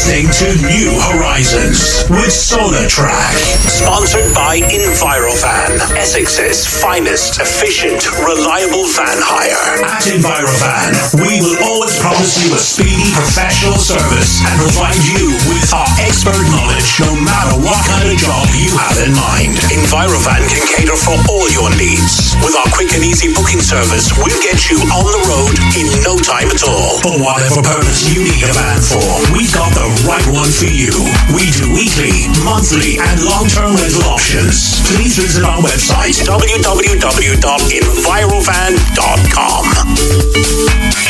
listening to New Horizons with SolarTrak. Sponsored by Envirovan, Essex's finest, efficient, reliable van hire. At Envirovan, we will always promise you a speedy, professional service and provide you with our expert knowledge no matter what kind of job you have in mind. Envirovan can cater for all your needs. With our quick and easy booking service, we'll get you on the road in no time at all. For whatever purpose you need a van for, we've got the right one for you. We do weekly, monthly, and long-term rental options. Please visit our website, www.envirovan.com.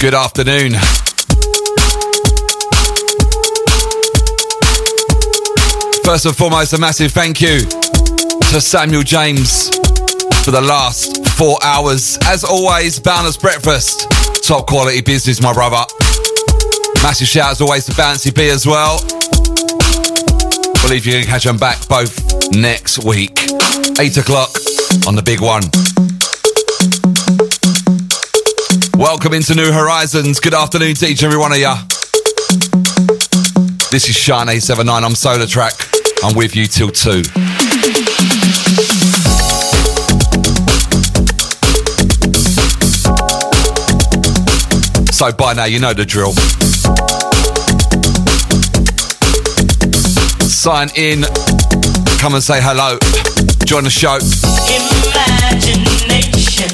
Good afternoon. First and foremost, a massive thank you to Samuel James for the last four hours. As always, Boundless Breakfast, top quality business, my brother. Massive shout as always to Bouncy B as well. Believe you can catch them back both next week. Eight o'clock on the big one. Welcome into New Horizons. Good afternoon to each and every one of you. This is Shine 879. I'm SolarTrak. I'm with you till 2. So by now, you know the drill. Sign in, come and say hello, join the show. Imagination,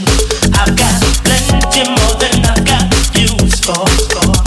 I've got plenty more than I've got use for.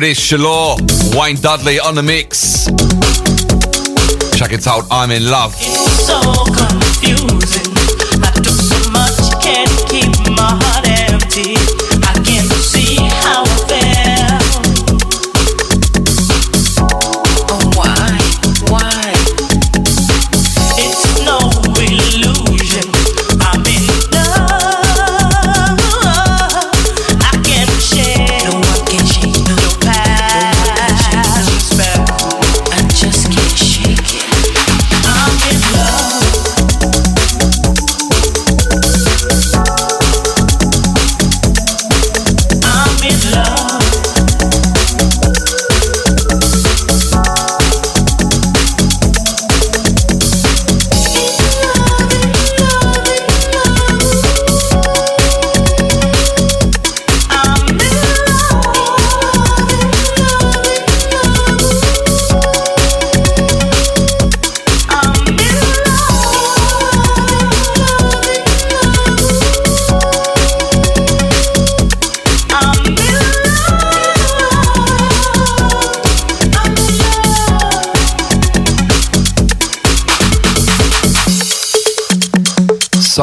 With this, Shalor, Wayne Dudley on the mix. Check it out, I'm in love.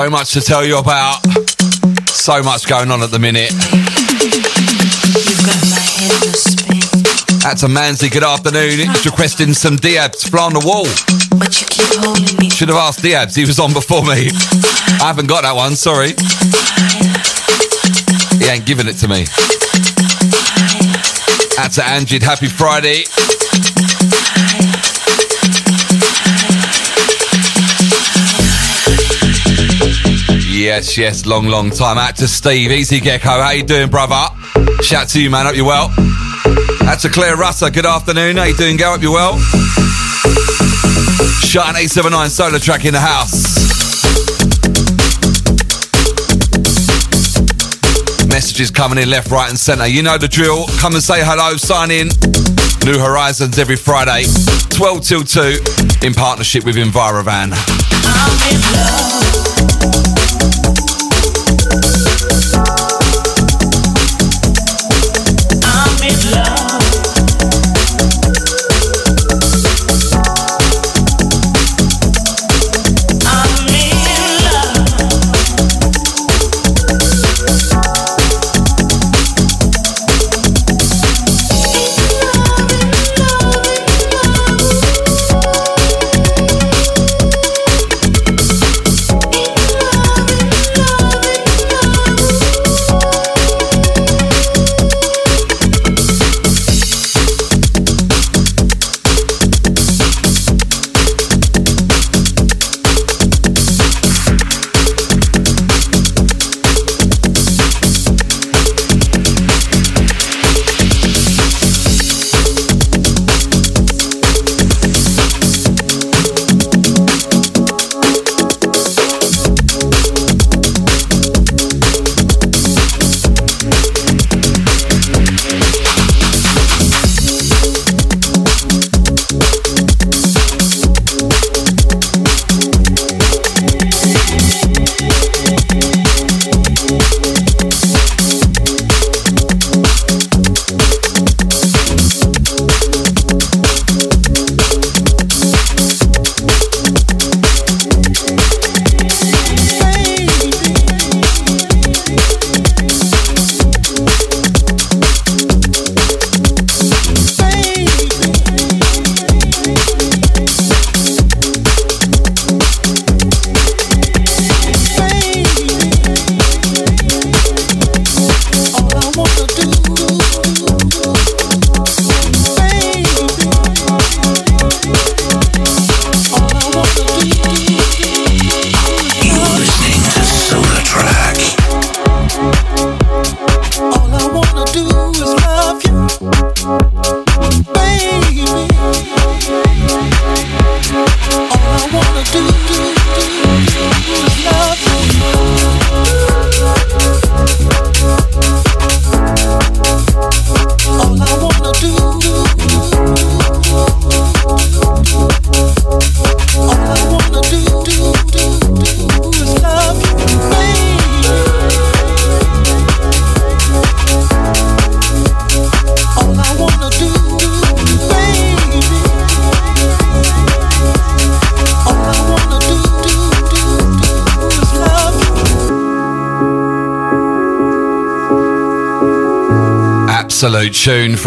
So much to tell you about. So much going on at the minute. That's a Manzi, good afternoon. He's requesting some Diabs, fly on the wall. Should have asked Diabs, he was on before me. I haven't got that one, sorry. He ain't giving it to me. That's a Angie, happy Friday. Yes, yes, long, long time. Out to Steve, Easy Gecko. How you doing, brother? Shout to you, man. Hope you're well. That's a Claire Russer. Good afternoon. How you doing, Go? Hope you well. Shine 879 SolarTrak in the house. Messages coming in left, right, and centre. You know the drill. Come and say hello, sign in. New Horizons every Friday, 12 till 2, in partnership with Envirovan.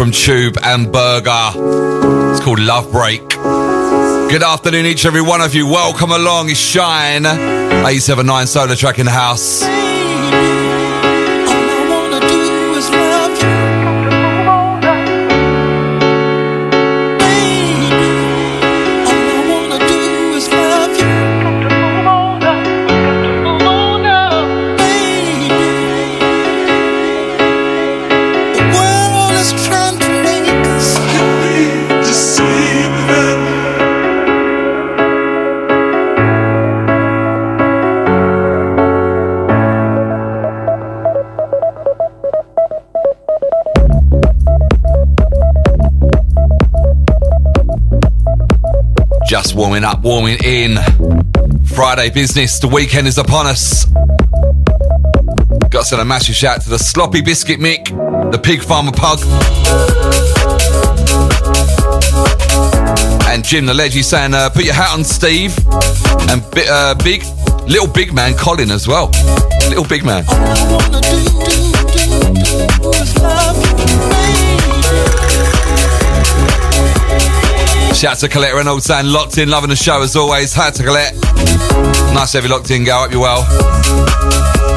From Tube and Berger. It's called Love Break. Good afternoon, each and every one of you. Welcome along. It's Shine, 879 SolarTrak in the house. Just warming up, warming in. Friday business, the weekend is upon us. Got to send a massive shout to the Sloppy Biscuit Mick, the Pig Farmer Pug, and Jim the Ledgy saying, uh, put your hat on, Steve, and uh, big, little big man Colin as well. Little big man. Shout to Colette Reynolds saying locked in, loving the show as always. Hi to Colette. Nice to have you locked in, girl. Hope you're well.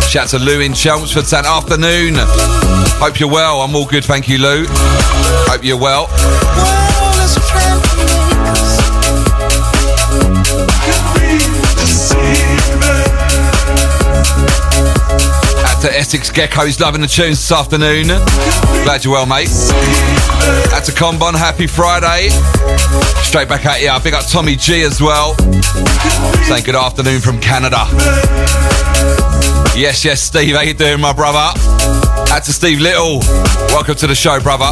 Shout to Lou in Chelmsford saying afternoon. Hope you're well. I'm all good, thank you, Lou. Hope you're well. Out to Essex Gecko, he's loving the tunes this afternoon. Glad you're well, mate. Out to Combon, happy Friday. Straight back at you. Big up Tommy G as well. Saying good afternoon from Canada. Yes, yes, Steve, how you doing, my brother? Out to Steve Little. Welcome to the show, brother.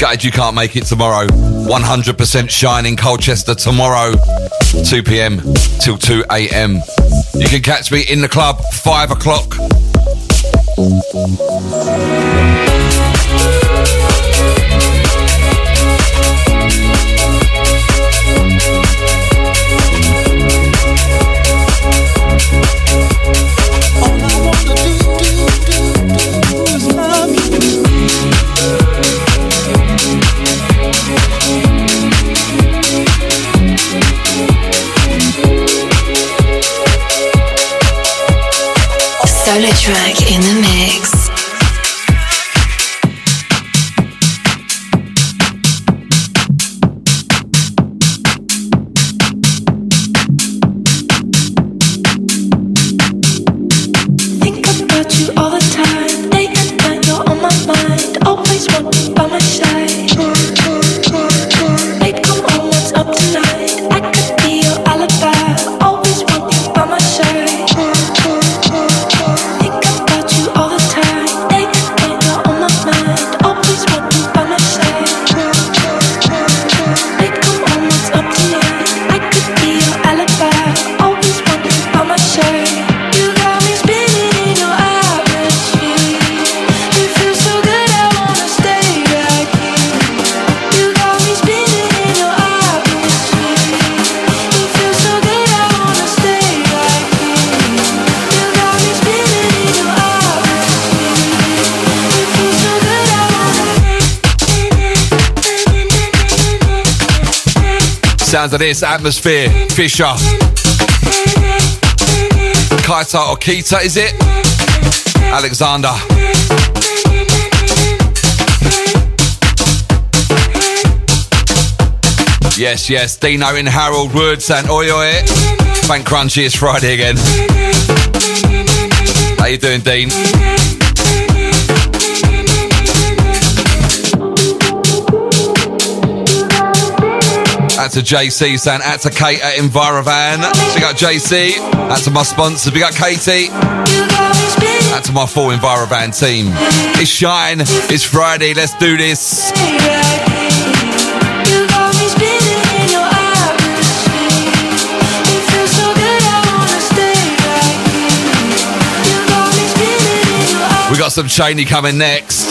Gutted you can't make it tomorrow. 100% shine in Colchester tomorrow, 2 p.m. till 2 a.m. You can catch me in the club, 5 o'clock. Thank you. Sounds of this atmosphere. Fisher. Kaita or Keita, is it? Alexander. Yes, yes, Dino in Harold Woods and oi oi. Thank Crunchy, it's Friday again. How you doing, Dean? A JC saying, that's a Kate at Envirovan. We got JC. That's to my sponsors. We got Katie. That's to my full Envirovan team. It's Shine. It's Friday. Let's do this. We got some Cheney coming next.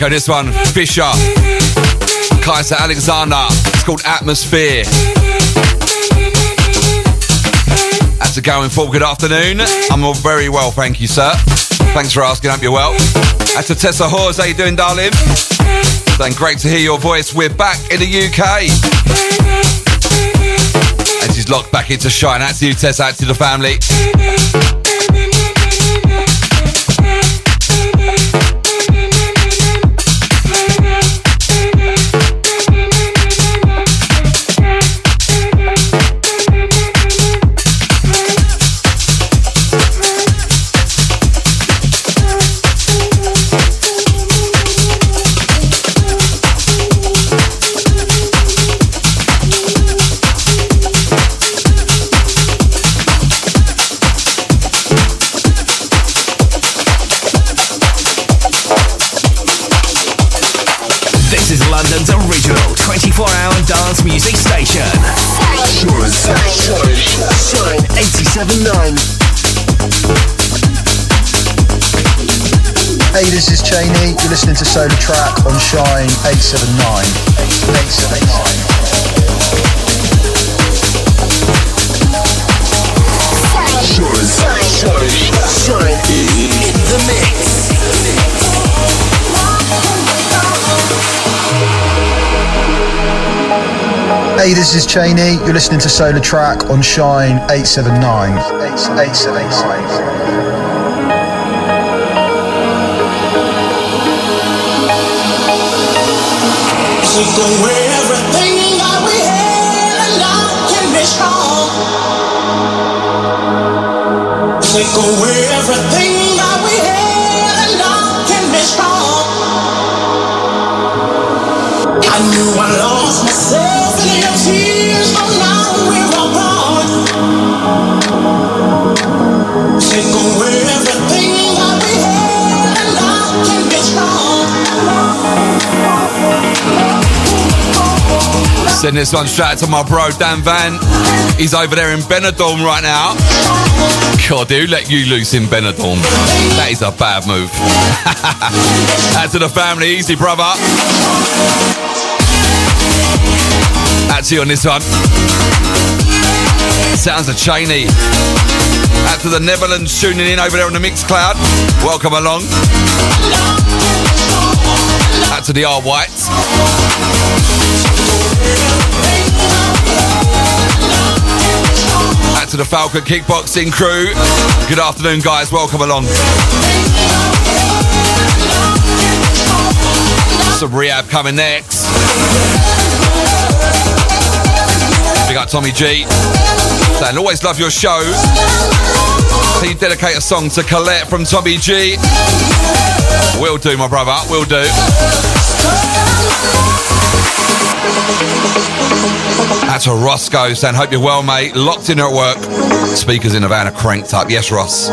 That's. This one, Fisher. Kaiser Alexander. It's called Atmosphere. That's a going for. Good afternoon. I'm all very well, thank you, sir. Thanks for asking. Hope you're well. That's a Tessa Hawes. How you doing, darling? Then great to hear your voice. We're back in the UK. And she's locked back into shine. That's you, Tessa. Out to the family. Cheney. You're listening to Solar Track on Shine 879. 879. Shine in the mix. Hey, this is Cheney. You're listening to SolarTrak on Shine 879. 879. Take away everything that we had and now can be strong. Take away everything that we had and now can be strong. I knew I lost myself in your tears, but now Send this one straight to my bro Dan Van. He's over there in Benidorm right now. God, who let you loose in Benidorm? That is a bad move. Out to the family, easy brother. You on this one. Sounds of Cheney. Out to the Netherlands tuning in over there on the Mixcloud. Welcome along. Out to the R Whites. Out to the Falcon Kickboxing crew. Good afternoon, guys. Welcome along. Some rehab coming next. We got Tommy G. And always love your show. You dedicate a song to Colette from Tommy G? Will do, my brother. Will do. That's a Roscoe saying, hope you're well, mate. Locked in at work. Speakers in the van are cranked up. Yes, Ross.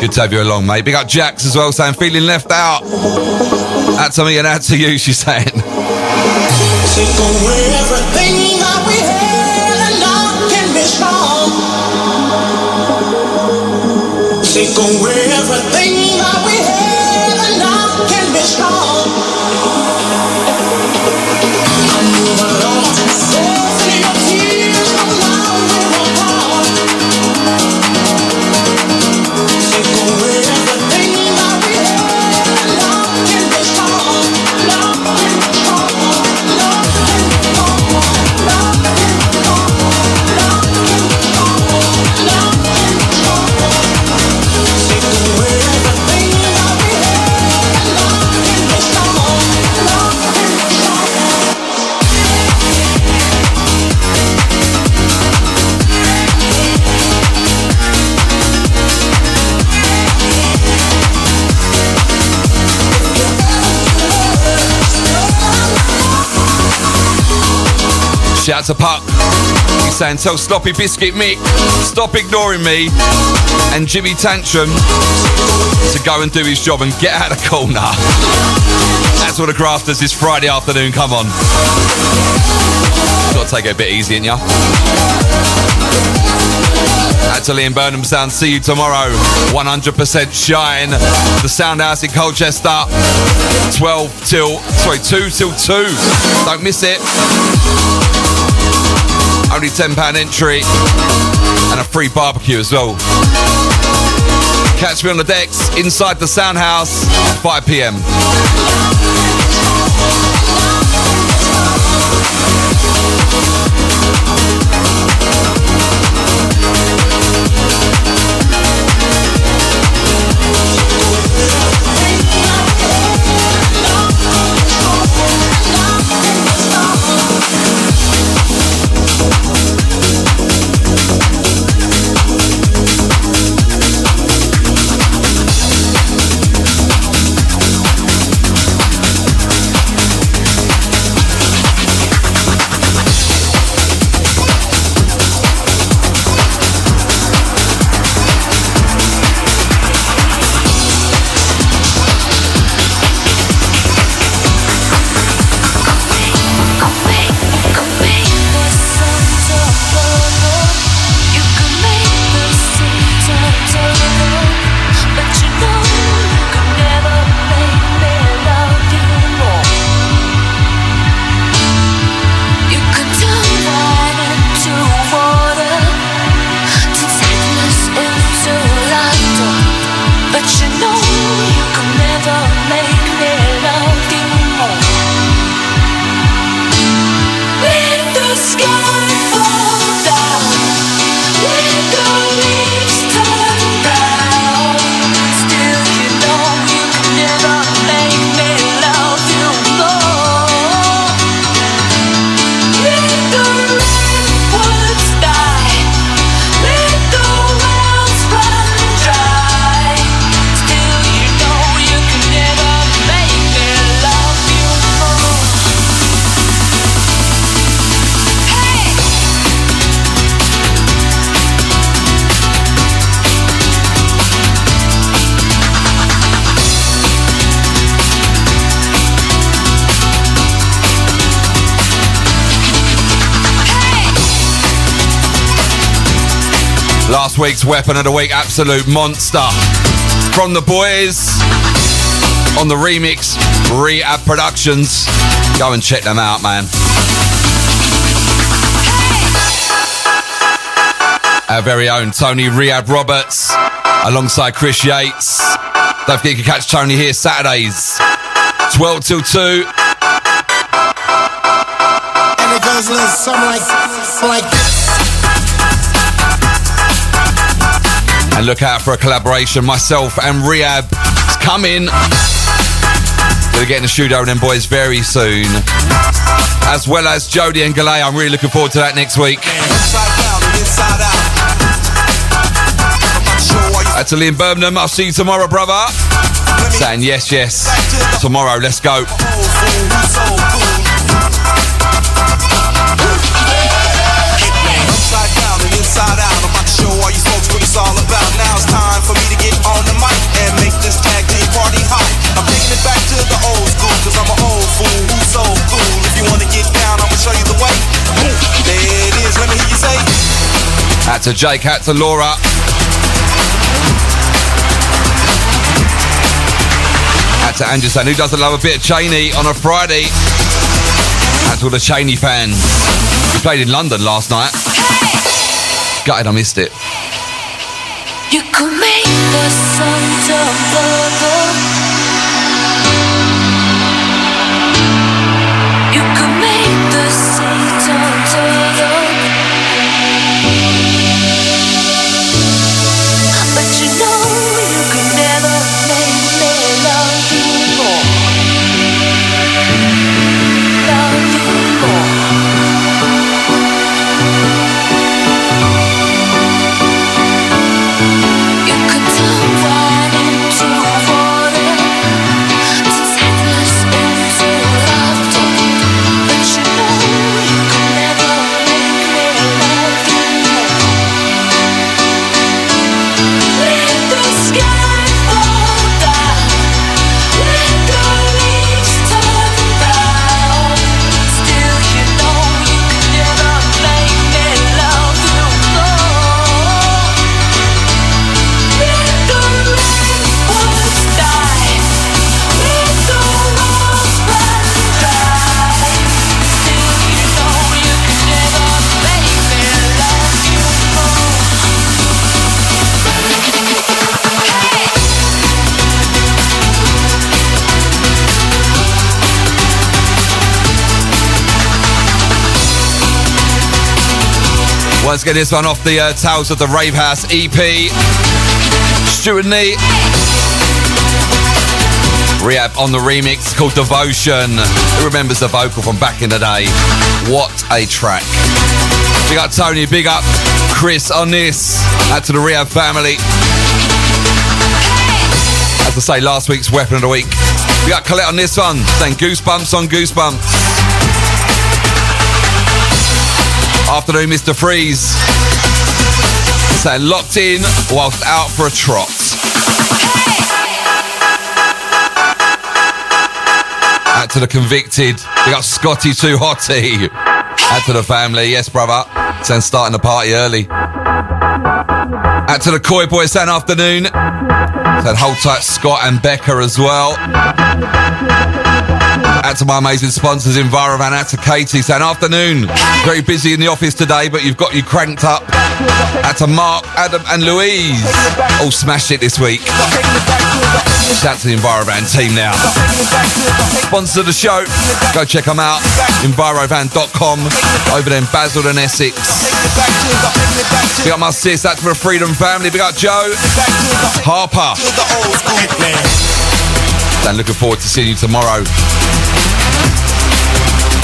Good to have you along, mate. Big up Jax as well, saying, feeling left out. Out to me and out to you, she's saying. Take away everything that we had and now can be strong. Take away Shout to Puck. He's saying, tell Sloppy Biscuit Mick, stop ignoring me and Jimmy Tantrum to go and do his job and get out of the corner. That's what the grafters this Friday afternoon. Come on. Got to take it a bit easy, ain't ya? Out to Liam Burnham Sound. See you tomorrow. 100% shine. The Sound House in Colchester. 12 till, sorry, 2 till 2. Don't miss it. Only £10 entry and a free barbecue as well. Catch me on the decks inside the Sound House, 5 pm. Last week's weapon of the week, absolute monster. From the boys on the remix, Rehab Productions. Go and check them out, man. Our very own Tony Rehab Roberts alongside Chris Yates. Don't forget you can catch Tony here Saturdays, 12 till 2. And it goes a little something like, like And look out for a collaboration. Myself and Rehab is coming. We're getting in the studio with them boys very soon. As well as Jody and Galay. I'm really looking forward to that next week. That's Liam Birmingham. I'll see you tomorrow, brother. Saying yes, yes. Tomorrow, let's go. To Jake, out to Laura. Out to Anderson, who doesn't love a bit of Cheney on a Friday. Out to all the Cheney fans. We played in London last night. Gutted I missed it. You could make the sun Once get this one off the uh, Tales of the Rave House EP. Stuart Nee. Rehab on the remix called Devotion. Who remembers the vocal from back in the day? What a track. Big up Tony, big up Chris on this. Out to the Rehab family. As I say, last week's Weapon of the Week. We got Colette on this one, saying Goosebumps on Goosebumps. Afternoon, Mr. Freeze. Saying locked in whilst out for a trot. Out to the convicted. We got Scotty Too Hottie. Out to the family. Yes, brother. Saying starting the party early. Out to the Koi Boys saying afternoon. Saying hold tight Scott and Becca as well. Out to my amazing sponsors, Envirovan. Out to Katie saying afternoon. Very busy in the office today, but you've got you cranked up. Out to Mark, Adam, and Louise. All smashed it this week. Shout out to the Envirovan team now. Sponsor the show. Go check them out. Envirovan.com. Over there in Basildon Essex. We got my sis. That's for the Freedom family. We got Joe. Harper. And looking forward to seeing you tomorrow.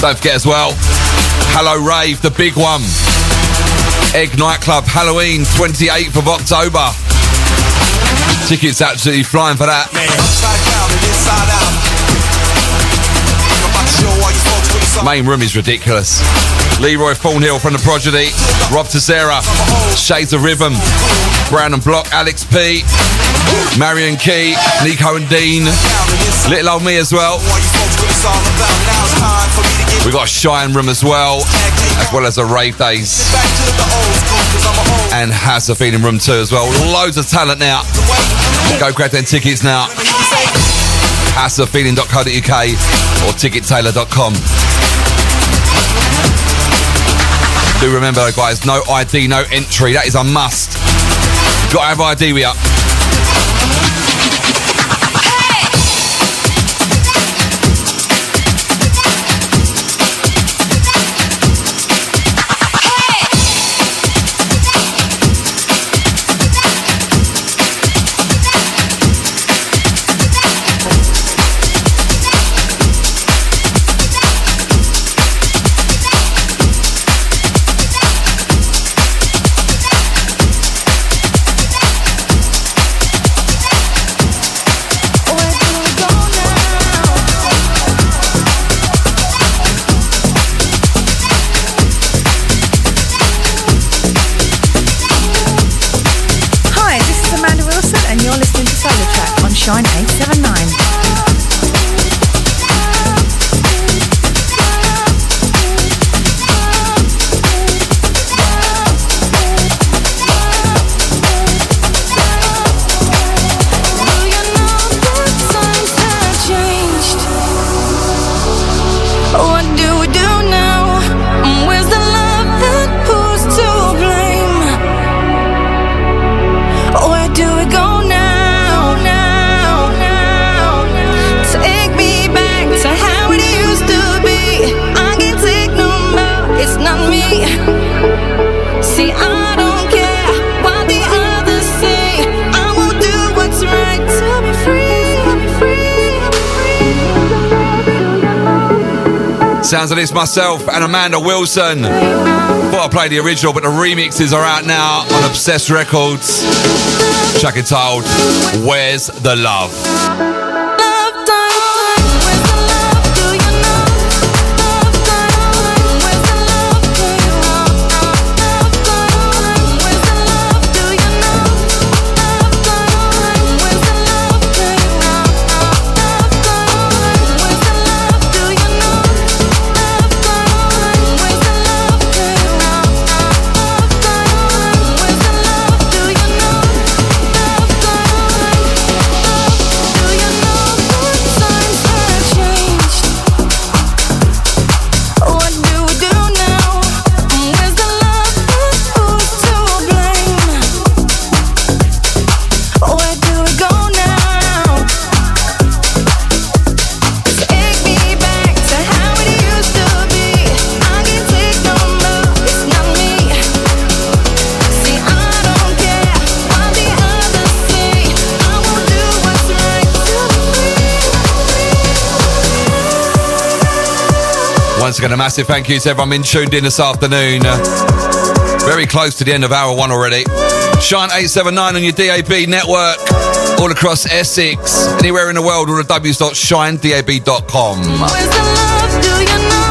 Don't forget as well, Hello Rave, the big one. Egg Nightclub, Halloween, 28th of October. Tickets absolutely flying for that. Main room is ridiculous. Leroy Thornhill from the Prodigy, Rob Tissera, Shades of Rhythm, Brandon Block, Alex P, Marion Key, Nico and Dean, Little Old Me as well. We've got a Shine Room as well, as well as a Rave Days and Has a Feeling Room too as well. Loads of talent now. Go grab them tickets now. HasAFeeling.co.uk or tickettailor.com. Do remember guys, no ID, no entry. That is a must. Got to have ID we up. Sounds of this myself and Amanda Wilson. Thought I played the original, but the remixes are out now on Obsessed Records. Track entitled Where's the Love? Once again, a massive thank you to everyone been tuned in this afternoon. Very close to the end of hour one already. Shine 879 on your DAB network, all across Essex, anywhere in the world, all the w's.shinedab.com. Where's the love? Do you know?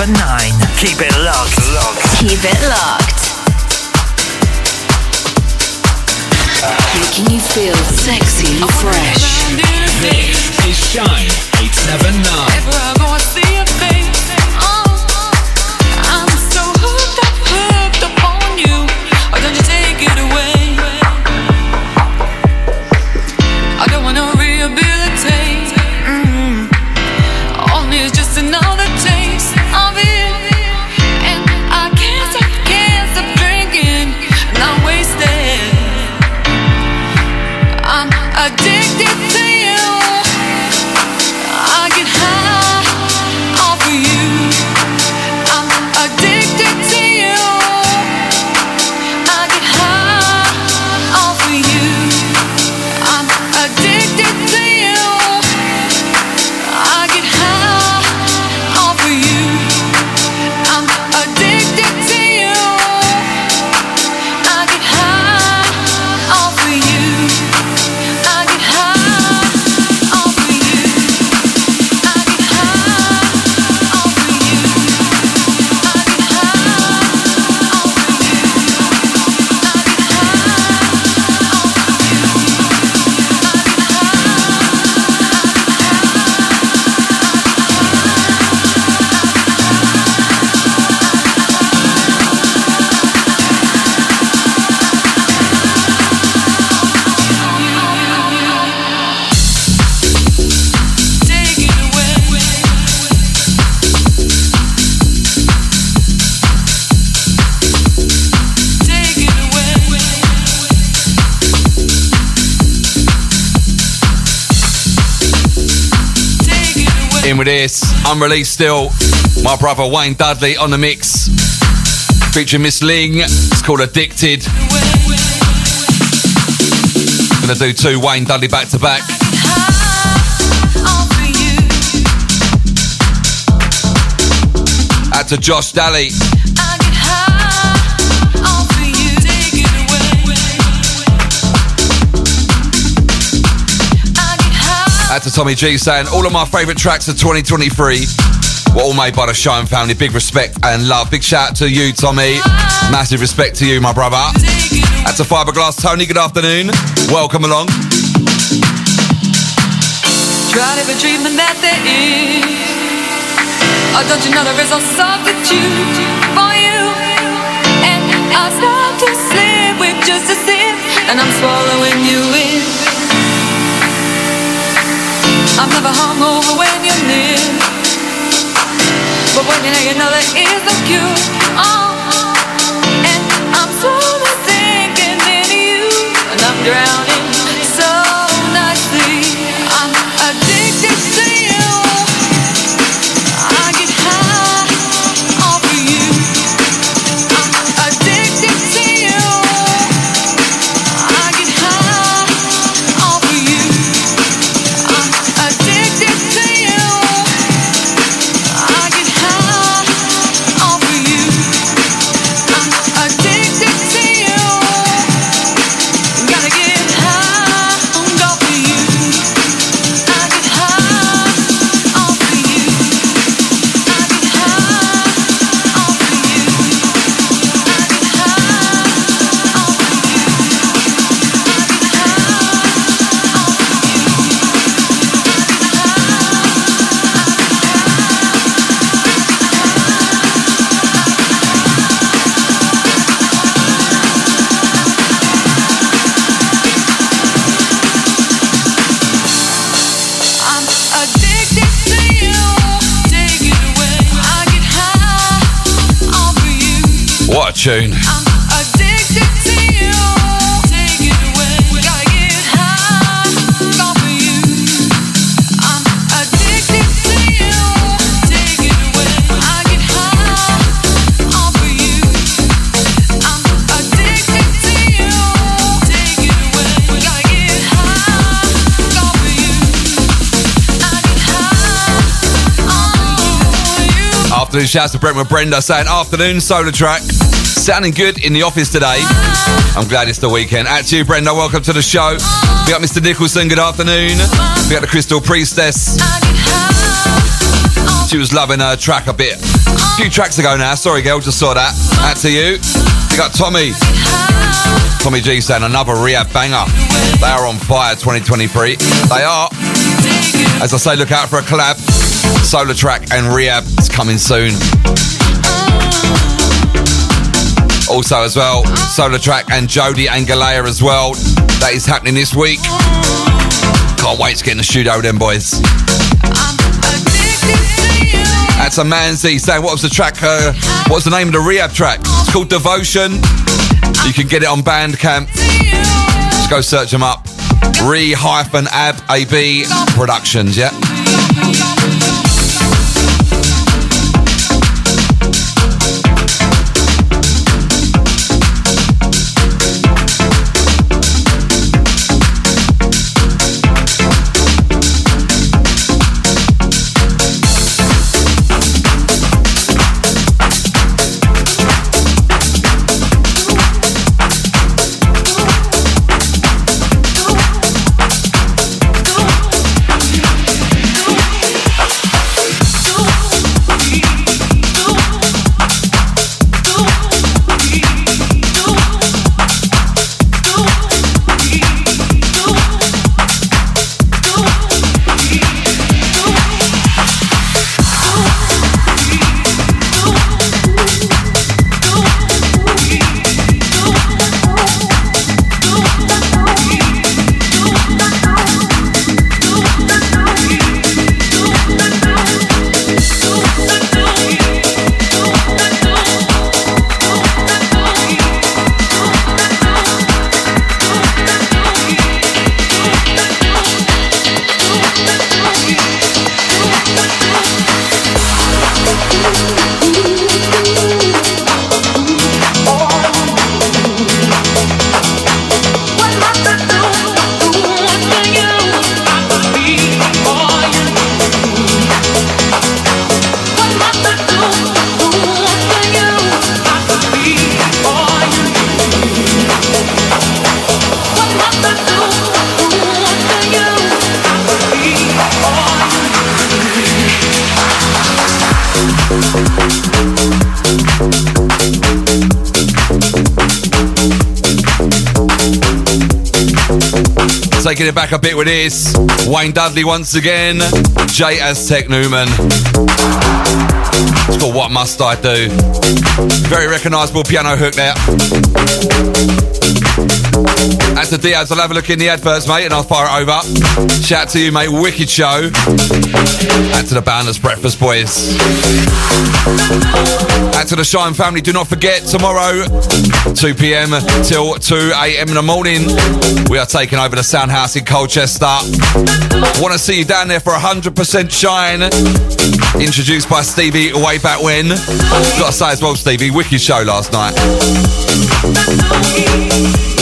879. Keep it locked. Keep it locked. Making you feel sexy and fresh. This is Shine 879. With this, unreleased still. My brother Wayne Dudley on the mix. Featuring Miss Ling. It's called Addicted. Gonna do two Wayne Dudley back to back. Out to Josh Daly. Out to Tommy G saying all of my favourite tracks of 2023 were all made by the Shine family. Big respect and love. Big shout out to you, Tommy. Massive respect to you, my brother. Out to Fiberglass Tony. Good afternoon. Welcome along. Every that there is. Oh, don't you know there is a substitute for you? And I start to with just a sip, and I'm swallowing you in. I'm never hungover when you're near. But when you know you know there is no cure. Oh, and I'm slowly sinking into you, and I'm drowning you. Afternoon shouts to Brentwood Brenda saying afternoon SolarTrak. Sounding good in the office today. I'm glad it's the weekend. At to you, Brenda. Welcome to the show. We got Mr. Nicholson. Good afternoon. We got the Crystal Priestess. She was loving her track a bit. A few tracks ago now. Sorry, girl. Just saw that. Out to you. We got Tommy. Tommy G saying another rehab banger. They are on fire 2023. They are. As I say, look out for a collab. SolarTrak and Rehab is coming soon. Also, as well, SolarTrak and Jody and Galea as well. That is happening this week. Can't wait to get in the studio with them boys. That's a Manzi saying, what was the track? Uh, what was the name of the rehab track? It's called Devotion. You can get it on Bandcamp. Just go search them up. Re hyphen ab AB Productions, yeah. Taking it back a bit with this. Wayne Dudley once again. J Aztec Newman. It's called What Must I Do? Very recognisable piano hook there. To Diaz. I'll have a look in the adverts, mate, and I'll fire it over. Shout out to you, mate. Wicked show. And to the Boundless Breakfast Boys. And to the Shine family, do not forget tomorrow, 2 p.m. till 2 a.m. in the morning, we are taking over the Sound House in Colchester. Want to see you down there for 100% Shine. Introduced by Stevie way back when. Gotta say as well, Stevie, wicked show last night.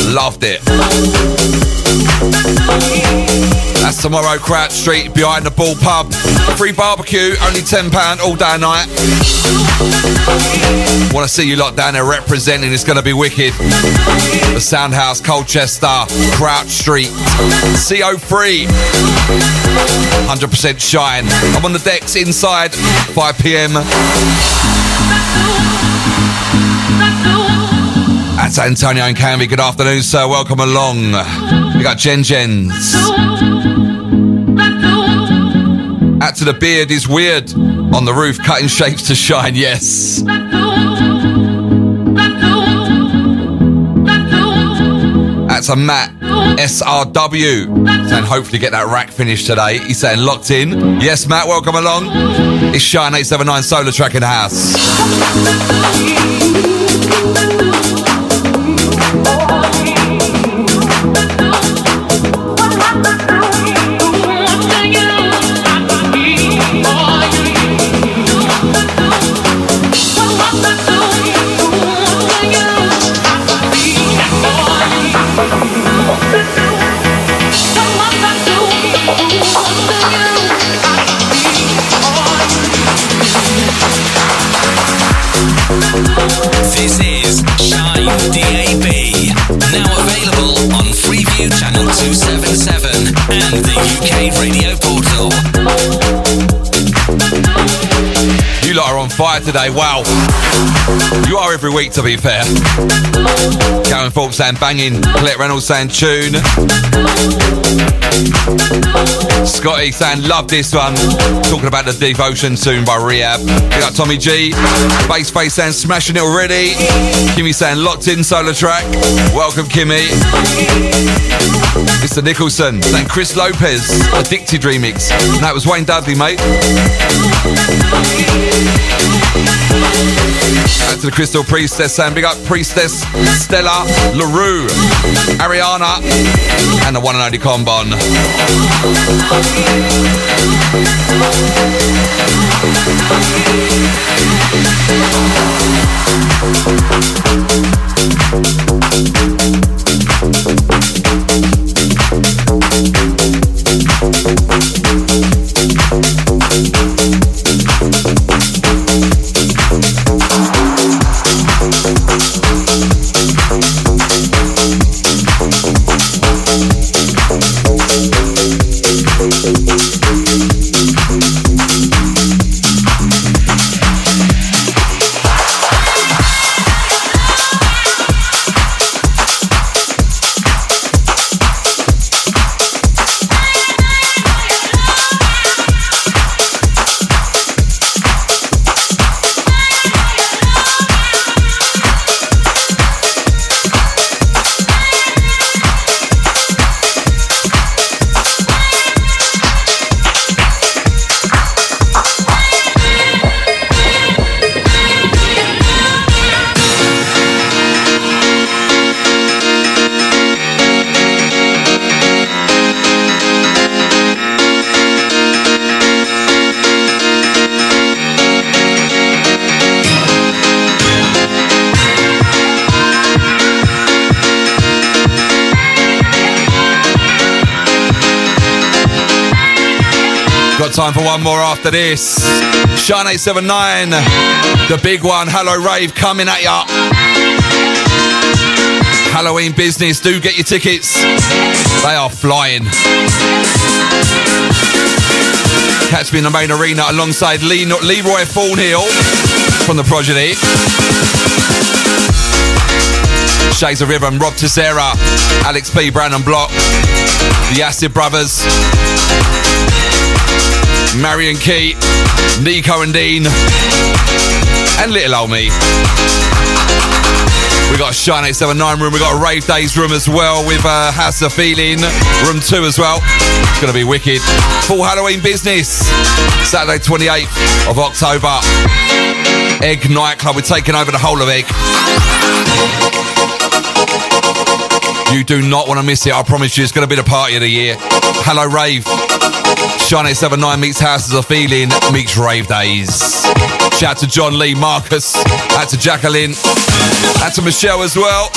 Loved it. That's tomorrow, Crouch Street, behind the Ball Pub. Free barbecue, only £10 all day and night. Want to see you lot down there representing, it's going to be wicked. The Soundhouse, Colchester, Crouch Street, CO3. 100% shine. I'm on the decks inside, 5 pm. That's Antonio and Camby. Good afternoon, sir. Welcome along. We got Jen Jens. Out to the beard is weird. On the roof, cutting shapes to shine. Yes. That's a Matt SRW. Saying hopefully get that rack finished today. He's saying locked in. Yes, Matt, welcome along. It's Shine 879 SolarTrak in the house. Fire today. Wow. You are every week, to be fair. Karen Thorpe saying banging. Colette Reynolds saying tune. Scotty saying love this one. Talking about the devotion soon by Rehab. We got Tommy G. Bass Face saying smashing it already. Kimmy saying locked in SolarTrak. Welcome, Kimmy. Mr. Nicholson saying Chris Lopez. Addicted remix. And that was Wayne Dudley, mate. Back to the Crystal Priestess saying big up Priestess Stella LaRue, Ariana, and the one and only Combon. Got time for one more after this. Shine 879, the big one, Hello Rave coming at ya. Halloween business, do get your tickets. They are flying. Catch me in the main arena alongside Lee, Leroy Thornhill from the Prodigy. Shades of Rhythm, Rob Tissera, Alex P. Brandon Block, the Acid Brothers, Marion Key, Nico and Dean, and Little Old Me. We got a Shine 879 room. We got a Rave Days room as well with uh, House of Feeling room two as well. It's going to be wicked. Full Halloween business. Saturday 28th of October. Egg nightclub. We're taking over the whole of Egg. You do not want to miss it. I promise you, it's going to be the party of the year. Hello, Rave. Shine 879 meets Houses of Feeling meets Rave Days. Shout out to John Lee, Marcus, out to Jacqueline, out to Michelle as well.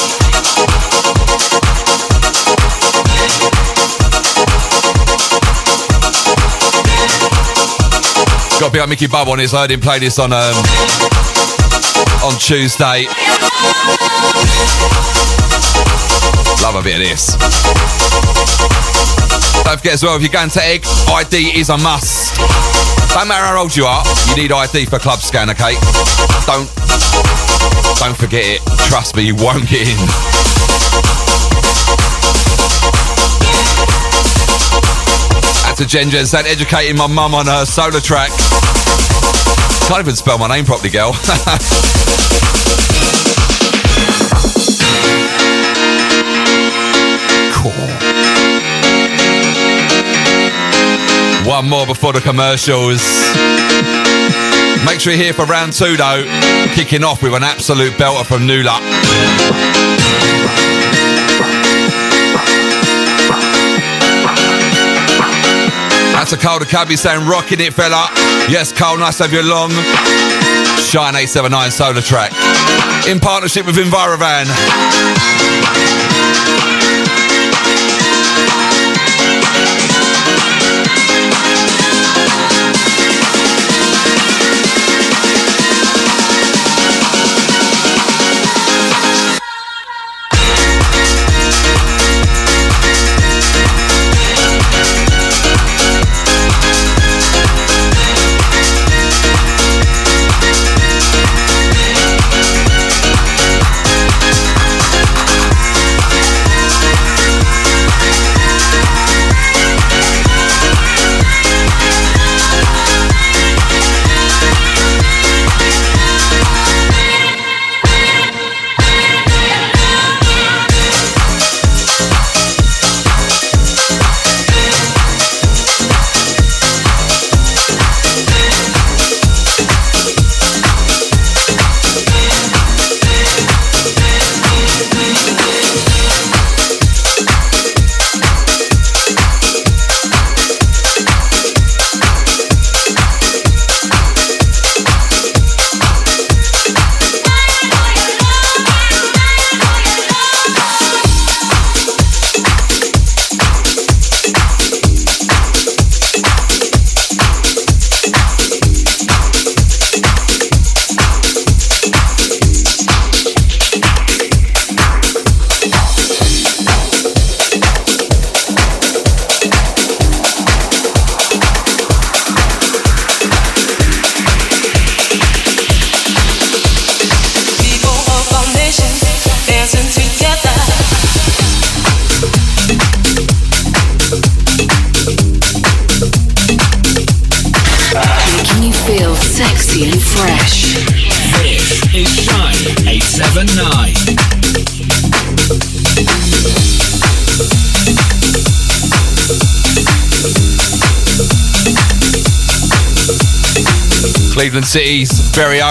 Got to be like Mickey Bub on this. I heard him play this on um, on Tuesday. Love a bit of this. Don't forget as well, if you're going to Egg, ID is a must. Don't matter how old you are, you need ID for Club Scan, okay? Don't, don't forget it. Trust me, you won't get in. That's a Ginger, that educating my mum on her SolarTrak. Can't even spell my name properly, girl. One more before the commercials. Make sure you're here for round two, though. Kicking off with an absolute belter from Nula. That's a Carl the Cabby saying, rocking it, fella. Yes, Carl, nice to have you along. Shine 879 SolarTrak. In partnership with Envirovan.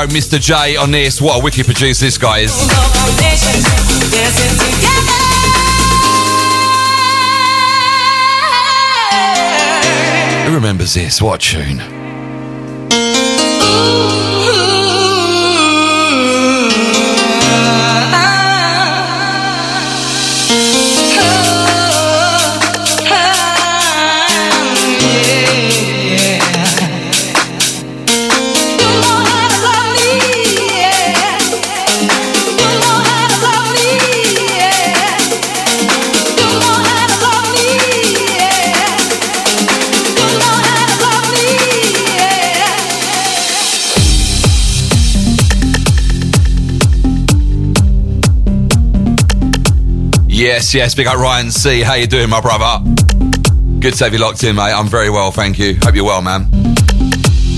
Mr. J on this. What a wicked producer this guy is. Who remembers this? What tune. Yes, yes, big up Ryan C. How you doing, my brother? Good to have you locked in, mate. I'm very well, thank you. Hope you're well, man.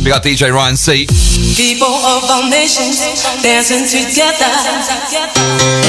We got DJ Ryan C. People of all nations dancing together.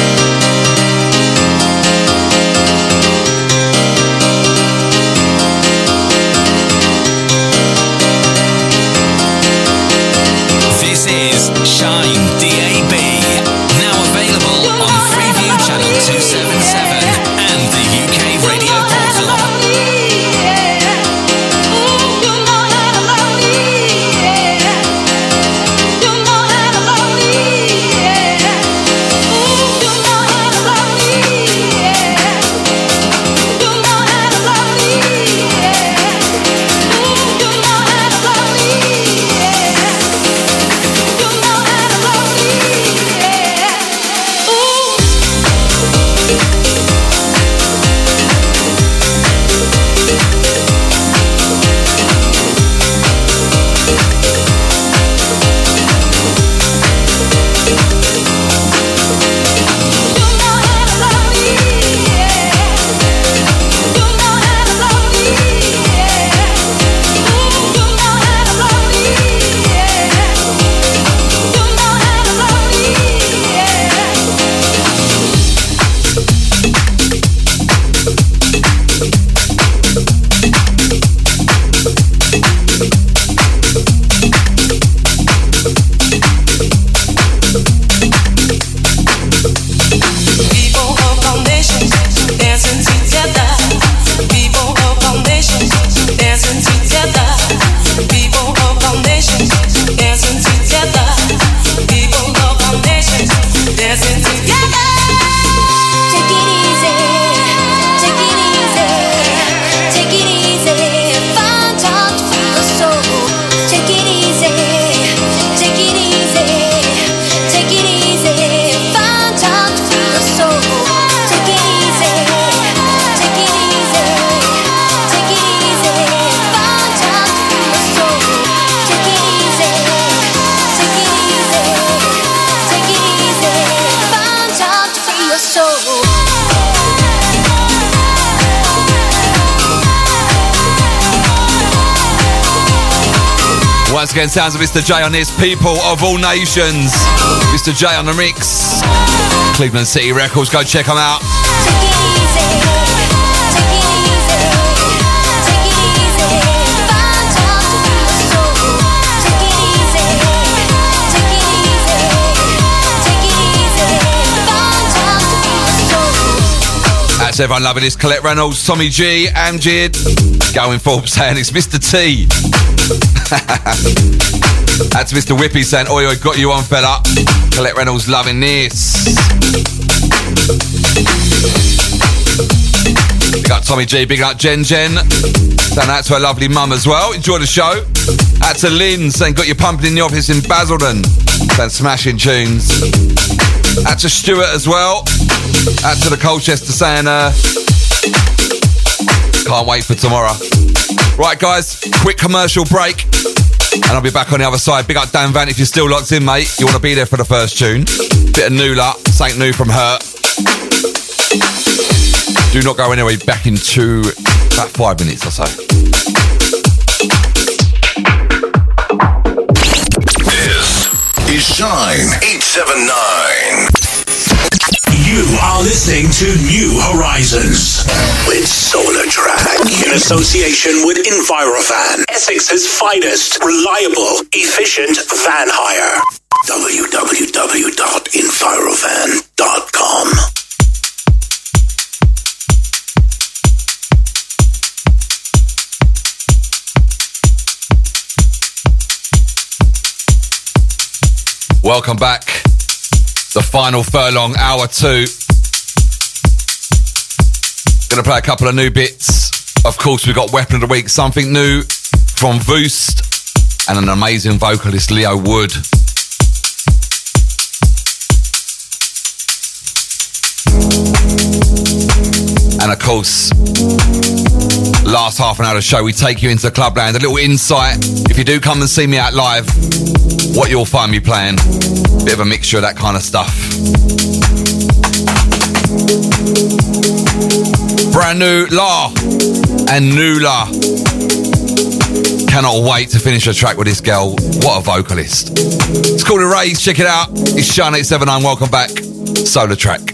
Again, sounds of Mr. J on this. People of all nations. Mr. J on the mix. Cleveland City Records. Go check them out. That's everyone loving this. Colette Reynolds, Tommy G, Amjid. Going for saying it's Mr. T. That's Mr. Whippy saying, Oi, oi, got you on, fella. Colette Reynolds loving this. We got Tommy G, big up Jen Jen. Saying that to her lovely mum as well. Enjoy the show. Out to Lynn saying, got you pumping in the office in Basildon. Saying smashing tunes. Out to Stuart as well. Out to the Colchester saying, uh, can't wait for tomorrow. Right, guys, quick commercial break. And I'll be back on the other side. Big up Dan Van if you're still locked in, mate. You want to be there for the first tune. Bit of new luck, something new from her. Do not go anywhere. Back in two, about five minutes or so. This is Shine 879. You are listening to New Horizons with SolarTrak in association with Envirovan, Essex's finest, reliable, efficient van hire. www.envirovan.com. Welcome back. The final furlong, hour two. Gonna play a couple of new bits. Of course, we've got Weapon of the Week, something new from Voost, and an amazing vocalist, Leo Wood. And of course, last half an hour of the show, we take you into the Clubland. A little insight. If you do come and see me out live, what you'll find me playing. Bit of a mixture of that kind of stuff. Brand new La and new La. Cannot wait to finish a track with this girl. What a vocalist. It's called Erase. Check it out. It's Shine 879. Welcome back. SolarTrak.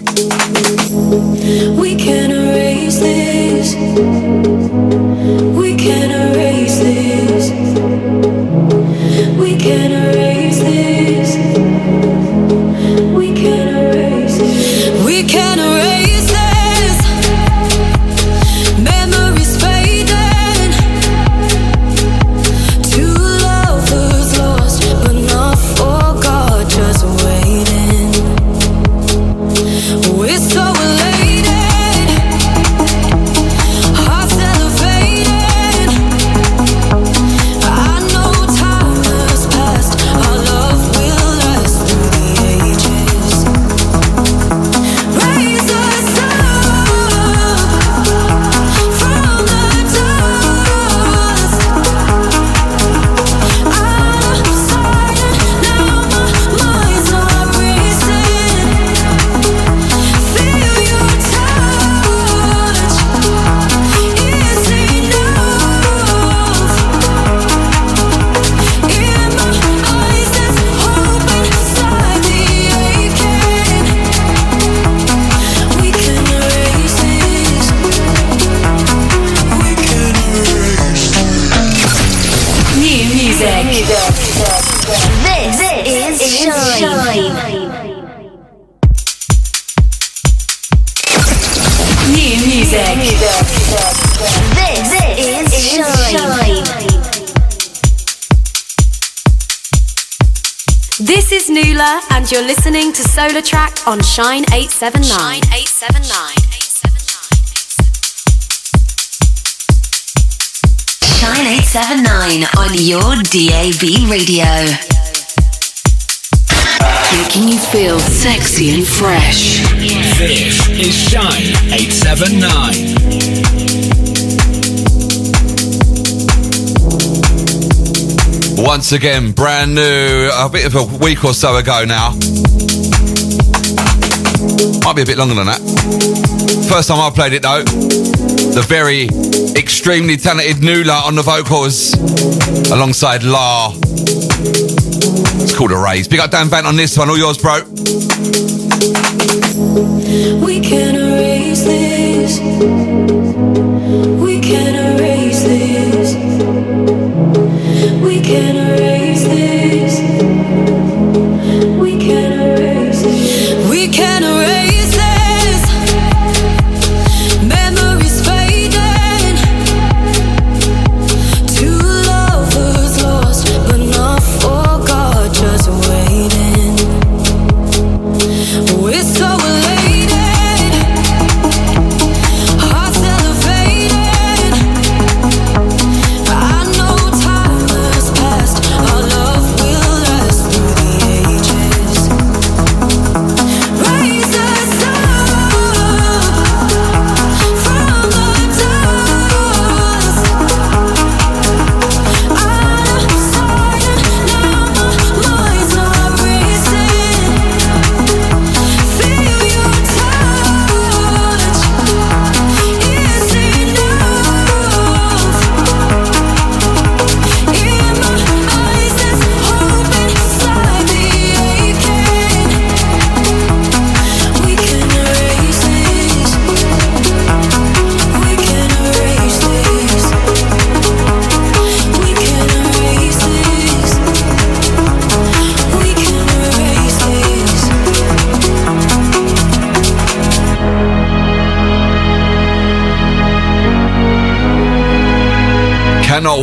We can erase this. We can erase this. We can erase this. Listening to SolarTrak on Shine 879. Shine 879. Shine 879 on your DAB radio. Making you feel sexy and fresh. This is Shine 879. Once again, brand new, a bit of a week or so ago now. Might be a bit longer than that. First time I played it though. The very extremely talented Nula on the vocals alongside La. It's called a raise. Big up Dan Vant on this one. All yours, bro. We can erase this. We can erase this. We can erase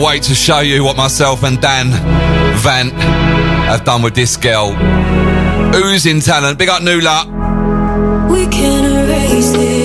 Wait to show you what myself and Dan Vant have done with this girl. Oozing talent. Big up Nula. We can erase.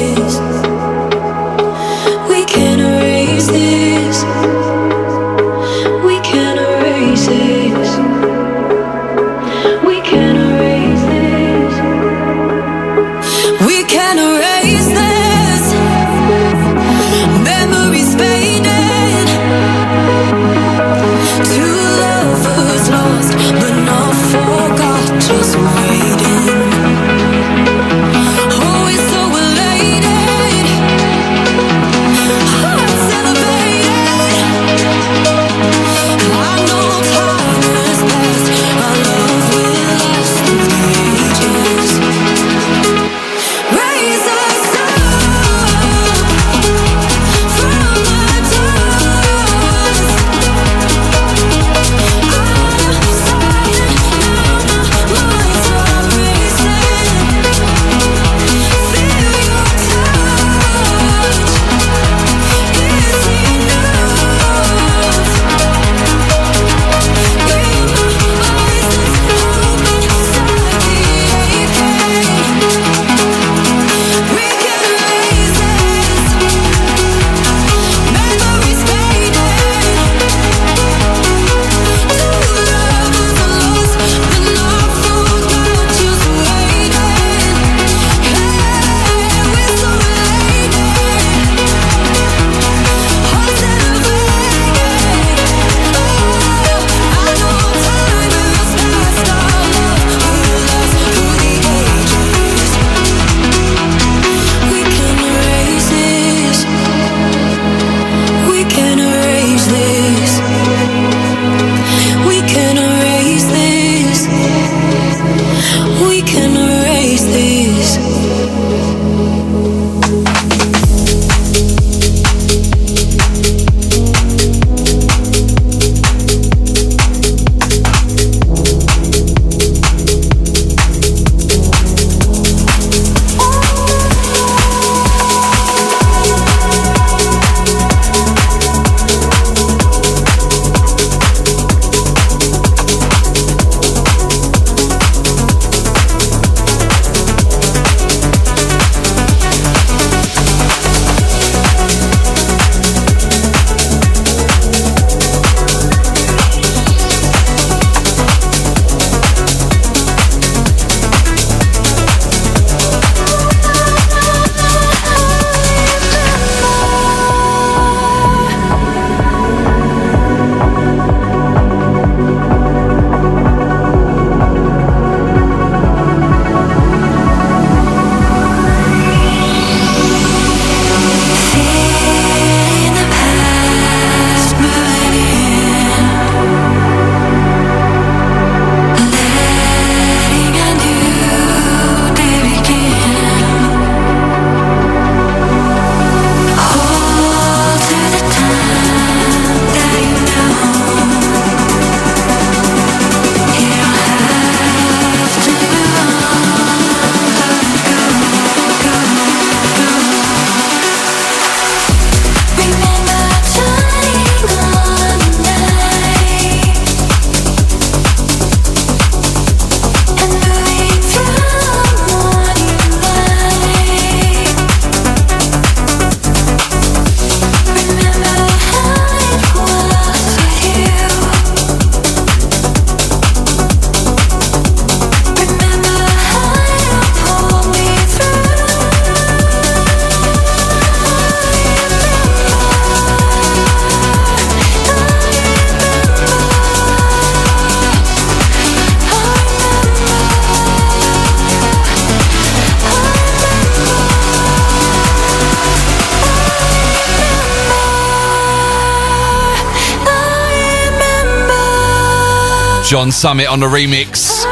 Summit on the remix.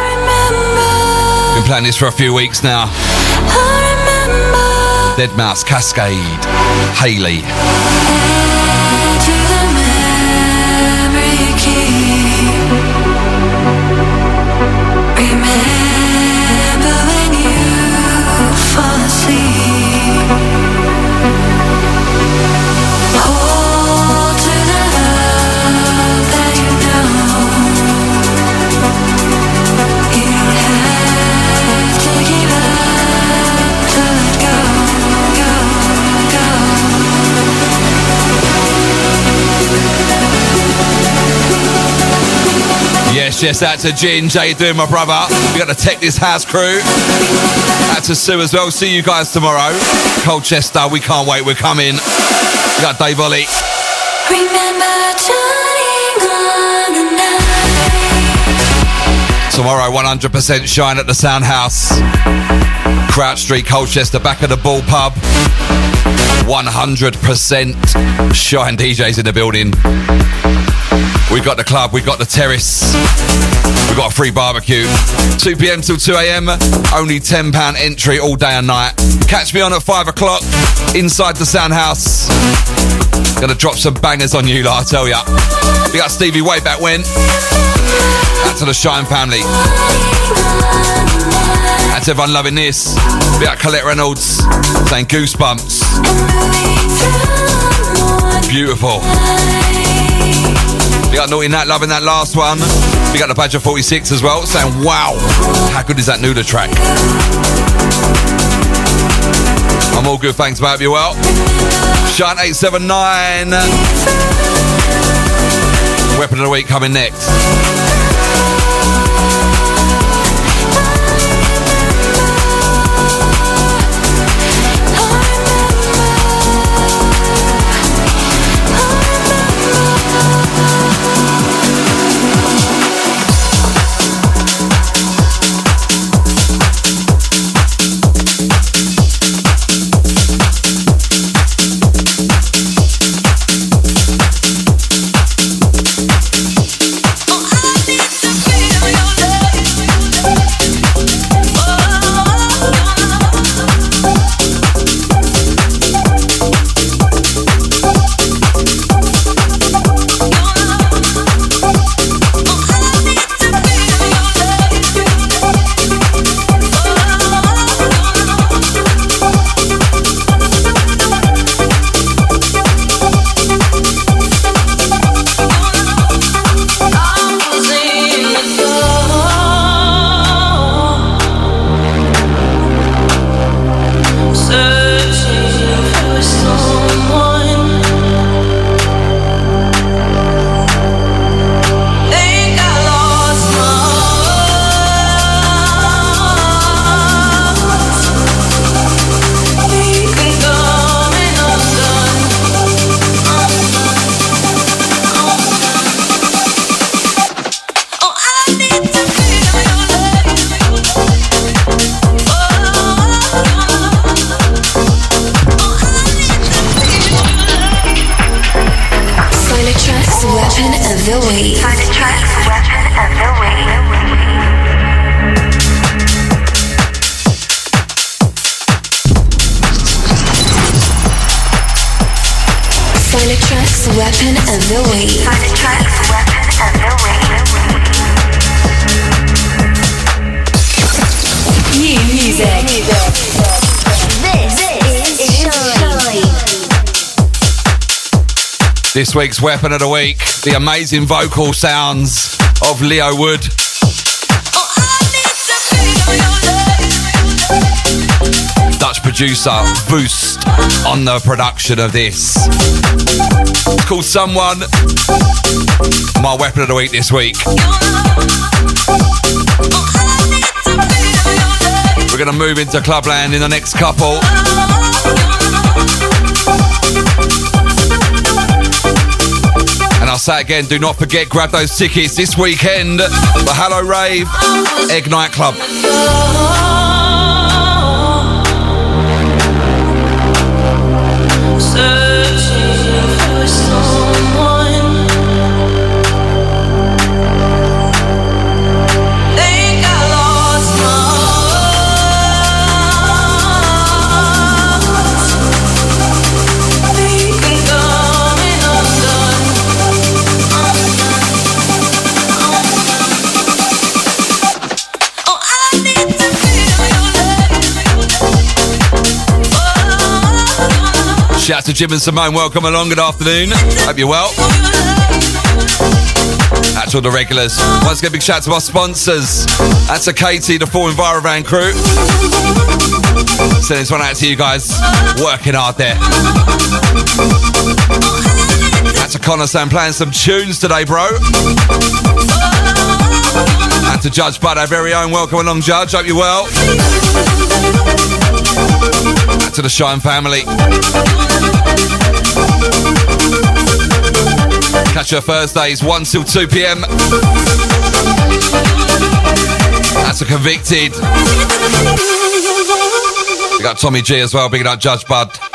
Been playing this for a few weeks now. Dead Mouse, Kaskade, Haley. Yes, out to Ginge. How you doing, my brother? We got the Tech This House crew. Out to Sue as well. See you guys tomorrow. Colchester, we can't wait. We're coming. We got Dave Ollie. Remember turning on the night. Tomorrow, 100% shine at the Sound House. Crouch Street, Colchester, back at the Ball Pub. 100% shine DJs in the building. We've got the club, we've got the terrace, we've got a free barbecue. 2 pm till 2 am, only £10 entry all day and night. Catch me on at 5 o'clock inside the Sound House. Gonna drop some bangers on you, lot, I tell ya. We got Stevie way back when. Out to the Shine family. To everyone loving this. We got Colette Reynolds saying goosebumps. Beautiful. We got Naughty Nat loving that last one. We got the Badger 46 as well, saying, wow, how good is that Nuda track? I'm all good, thanks, mate. You're well. Shine 879. Weapon of the week coming next. Weapon of the Week. SolarTrak's Weapon of the This week's weapon of the week, the amazing vocal sounds of Leo Wood. Dutch producer Boost on the production of this. It's called Someone. My weapon of the week this week. We're going to move into Clubland in the next couple. Say again, do not forget, grab those tickets this weekend The Hello Rave Egg Night Club. Searching for Shout out to Jim and Simone. Welcome along. Good afternoon. Hope you're well. That's all the regulars. Once again, big shout out to our sponsors. That's a Katie, the full Envirovan crew. Send this one out to you guys. Working hard there. That's a Connor Sam playing some tunes today, bro. And to Judge Bud, our very own. Welcome along, Judge. Hope you're well. And to the Shine family. Catch your Thursdays, 1 till 2 p.m. That's a convicted. We got Tommy G as well, bigging up Judge Bud.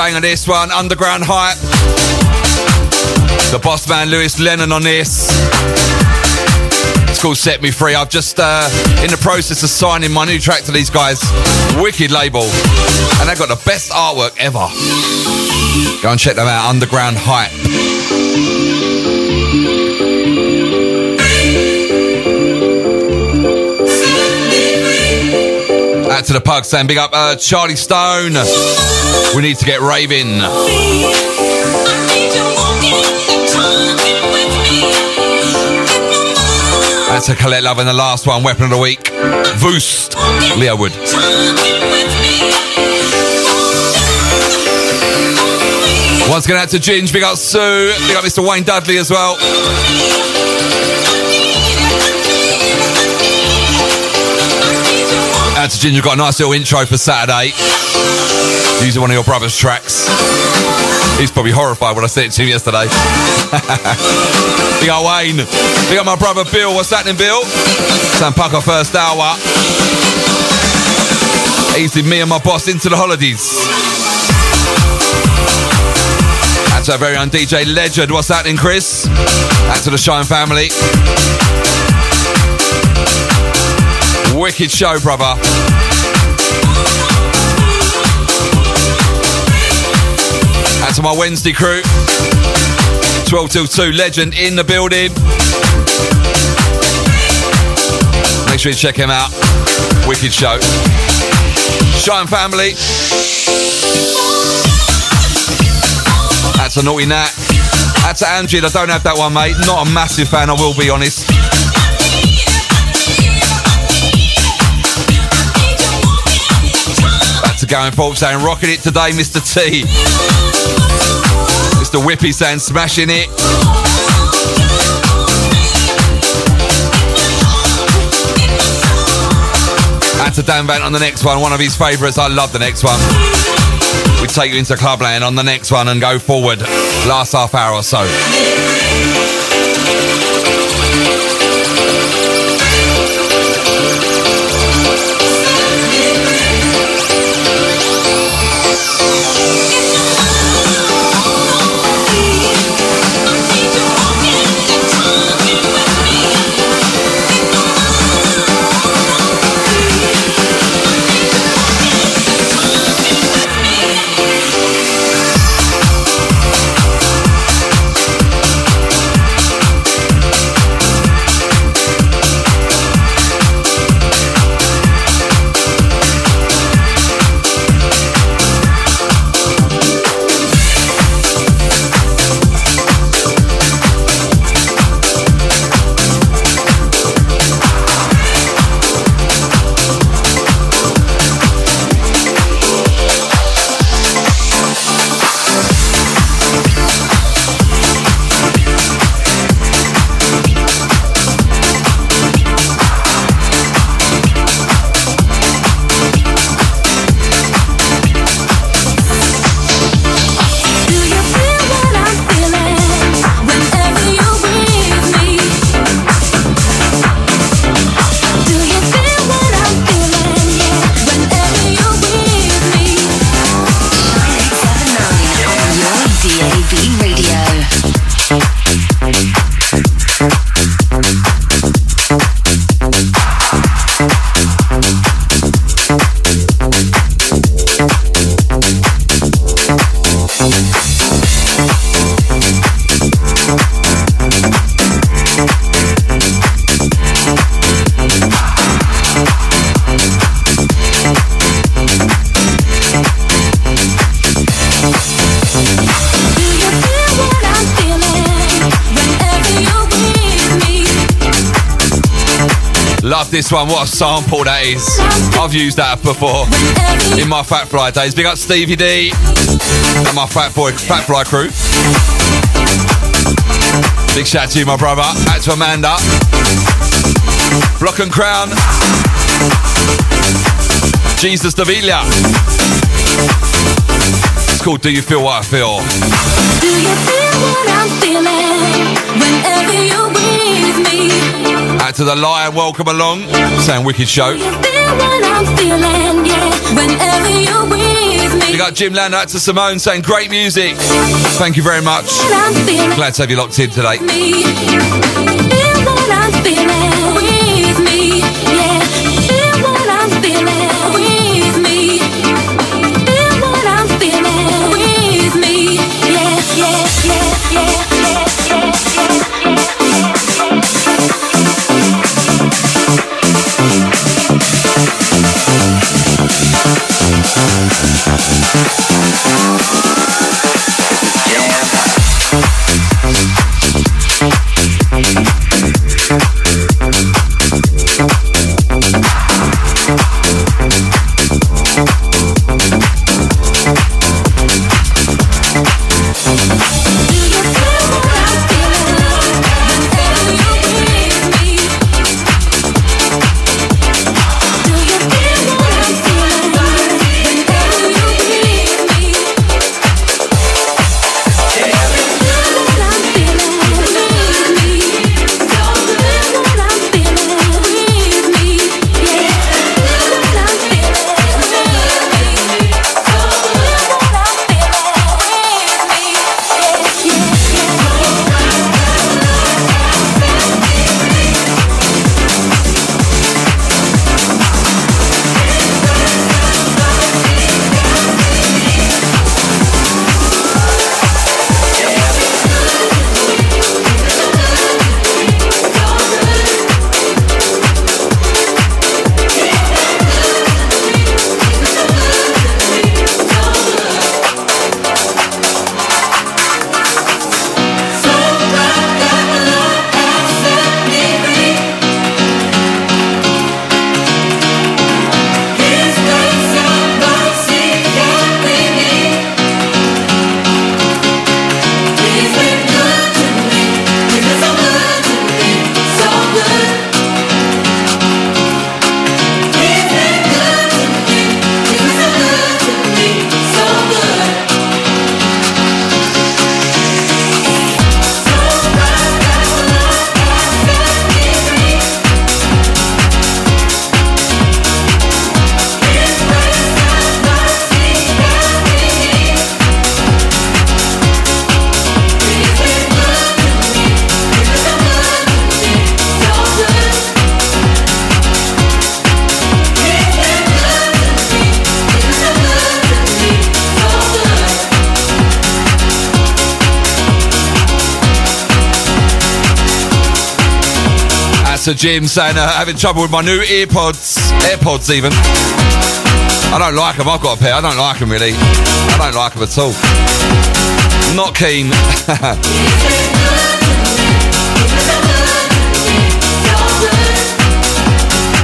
Bang on this one. Underground hype. The boss man Lewis Lennon on this. It's called Set Me Free. I've just uh, in the process of signing my new track to these guys. Wicked label. And they've got the best artwork ever. Go and check them out. Underground hype. Out to the pug saying big up uh, Charlie Stone. We need to get raving. That's a Colette Love in the last one, Weapon of the Week. Voost, Leo Wood. Once again out to Ginge, big up Sue, big up Mr. Wayne Dudley as well. To Ginger, got a nice little intro for Saturday. Using one of your brother's tracks. He's probably horrified when I sent it to him yesterday. big up Wayne. Big up my brother Bill. What's happening, Bill? Sam Pucker first hour. Easing me and my boss into the holidays. That's our very own DJ Legend. What's happening, Chris? That's to the Shine family. Wicked show, brother. And to my Wednesday crew. 12 till 2, legend in the building. Make sure you check him out. Wicked show. Shine family. That's a naughty nat. That's Angela. I don't have that one, mate. Not a massive fan, I will be honest. Going forward saying, rocking it today, Mr. T. Mr. Whippy saying, smashing it. And to Dan Vant on the next one, one of his favourites. I love the next one. We take you into Clubland on the next one and go forward. Last half hour or so. Love this one. What a sample that is. I've used that before in my Fat Fly days. Big up Stevie D and my Fat Boy Fat Fly crew. Big shout to you, my brother. Out to Amanda. Block and Crown. Jesus Davila. It's called Do You Feel What I Feel? To the Lion, welcome along. Saying Wicked Show. Feel what I'm feeling, yeah, you're with me. We got Jim Lander out to Simone saying great music. Thank you very much. Glad to have you locked in today. A Jim saying uh, having trouble with my new earpods, AirPods even. I don't like them. I've got a pair. I don't like them really. I don't like them at all. Not keen.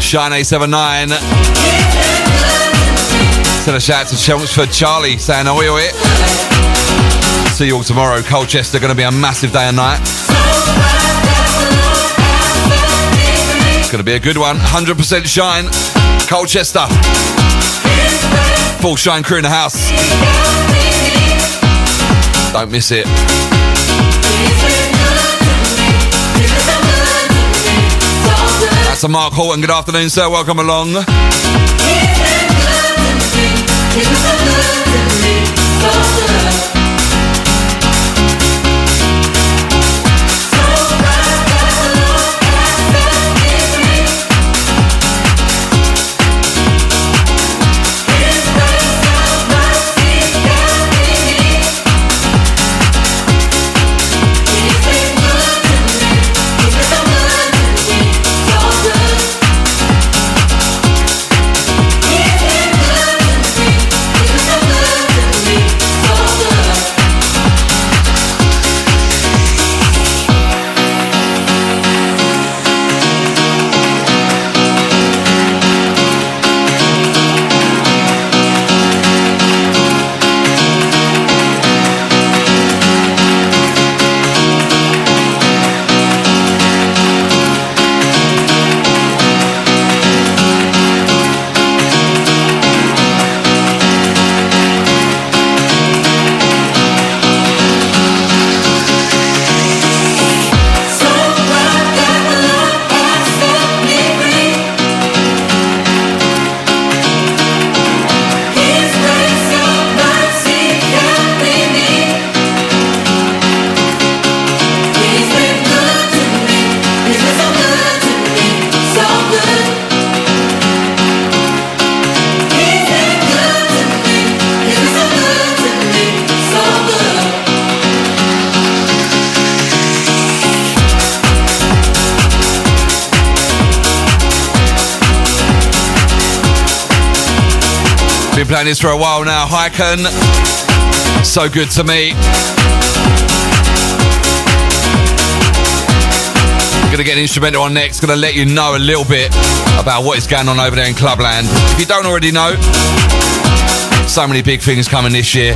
Shine 879. Send a shout out to Chelmsford Charlie saying, Oi, oi. See you all tomorrow. Colchester going to be a massive day and night. It's going to be a good one. 100% shine. Colchester. Full shine crew in the house. Don't miss it. That's a Mark Horton. Good afternoon, sir. Welcome along. Playing this for a while now. Hyken. So good to me. Gonna get an instrumental on next. Gonna let you know a little bit about what is going on over there in Clubland. If you don't already know, so many big things coming this year.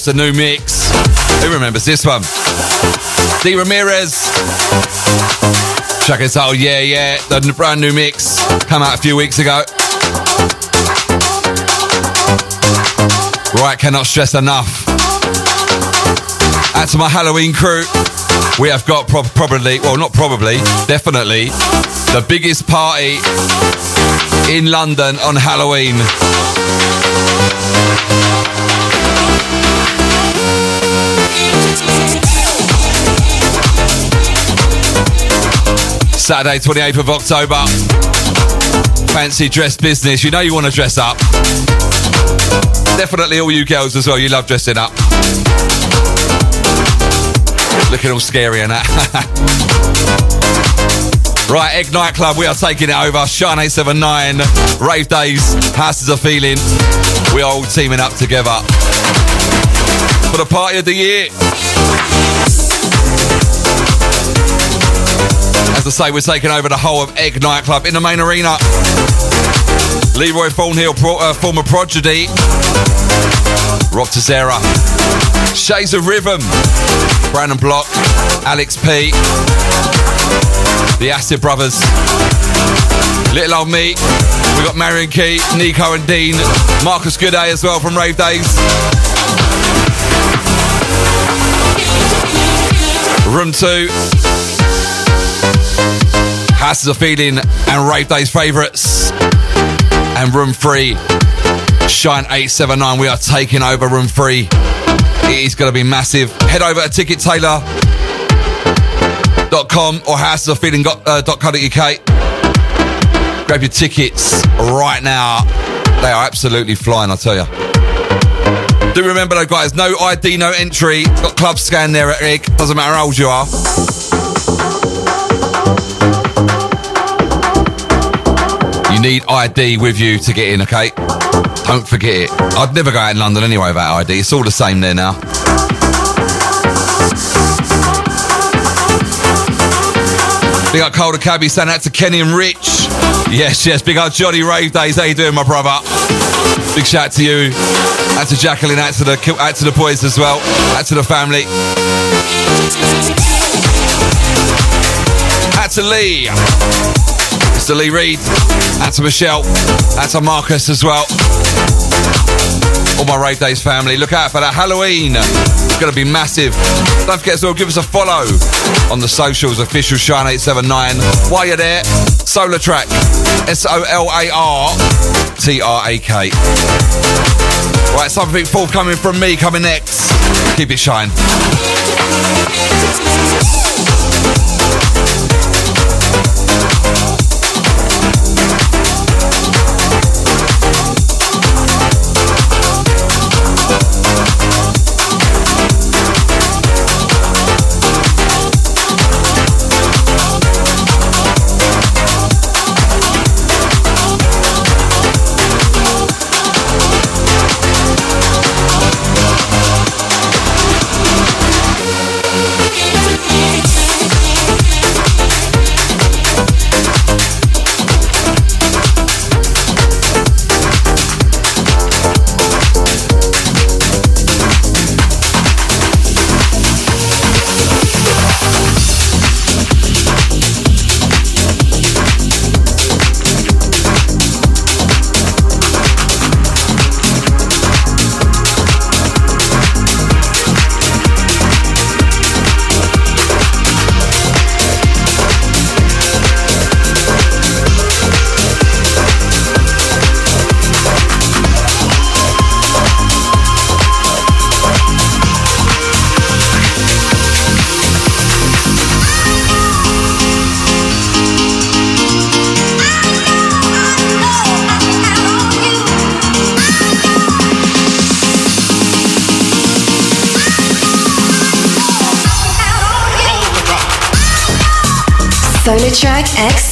This, the new mix. Who remembers this one? D Ramirez. Track is oh yeah yeah, the brand new mix come out a few weeks ago. Right, cannot stress enough. And to my Halloween crew, we have got pro- probably, well, not probably, definitely, the biggest party in London on Halloween. Saturday, 28th of October. Fancy dress business. You know you want to dress up. Definitely all you girls as well. You love dressing up. Looking all scary and that. right, Egg Nightclub, we are taking it over. Shine 879, Rave Days, Houses of Feeling. We are all teaming up together for the party of the year. I say, we're taking over the whole of Egg Nightclub in the main arena. Leroy Thornhill, pro, uh, former Prodigy. Rob Tissera. Shades of Rhythm. Brandon Block. Alex P. The Acid Brothers. Little Old Me. We've got Marion Key, Nico and Dean. Marcus Gooday as well from Rave Days. Room 2. Houses of Feeling and Rave Days favourites. And Room 3, Shine 879. We are taking over Room 3. It is going to be massive. Head over to tickettailor.com or housesoffeeling.co.uk. Uh, Grab your tickets right now. They are absolutely flying, I tell you. Do remember though, guys, no ID, no entry. Got club scan there at Egg. Doesn't matter how old you are. Need ID with you to get in, okay? Don't forget it. I'd never go out in London anyway without ID. It's all the same there now. Big up Calder Cabby, send out to Kenny and Rich. Yes, yes, big up Johnny Rave Days. How you doing, my brother? Big shout out to you. Out to Jacqueline, out to the out to the boys as well. Out to the family. Out to Lee. Mr. Lee Reid. Out to Michelle. Out to Marcus as well. All my Rave Days family. Look out for that Halloween. It's going to be massive. Don't forget as well, give us a follow on the socials, official Shine 879. While you're there, SolarTrak. S O L A R T R A K. Right, something forthcoming from me coming next. Keep it shine.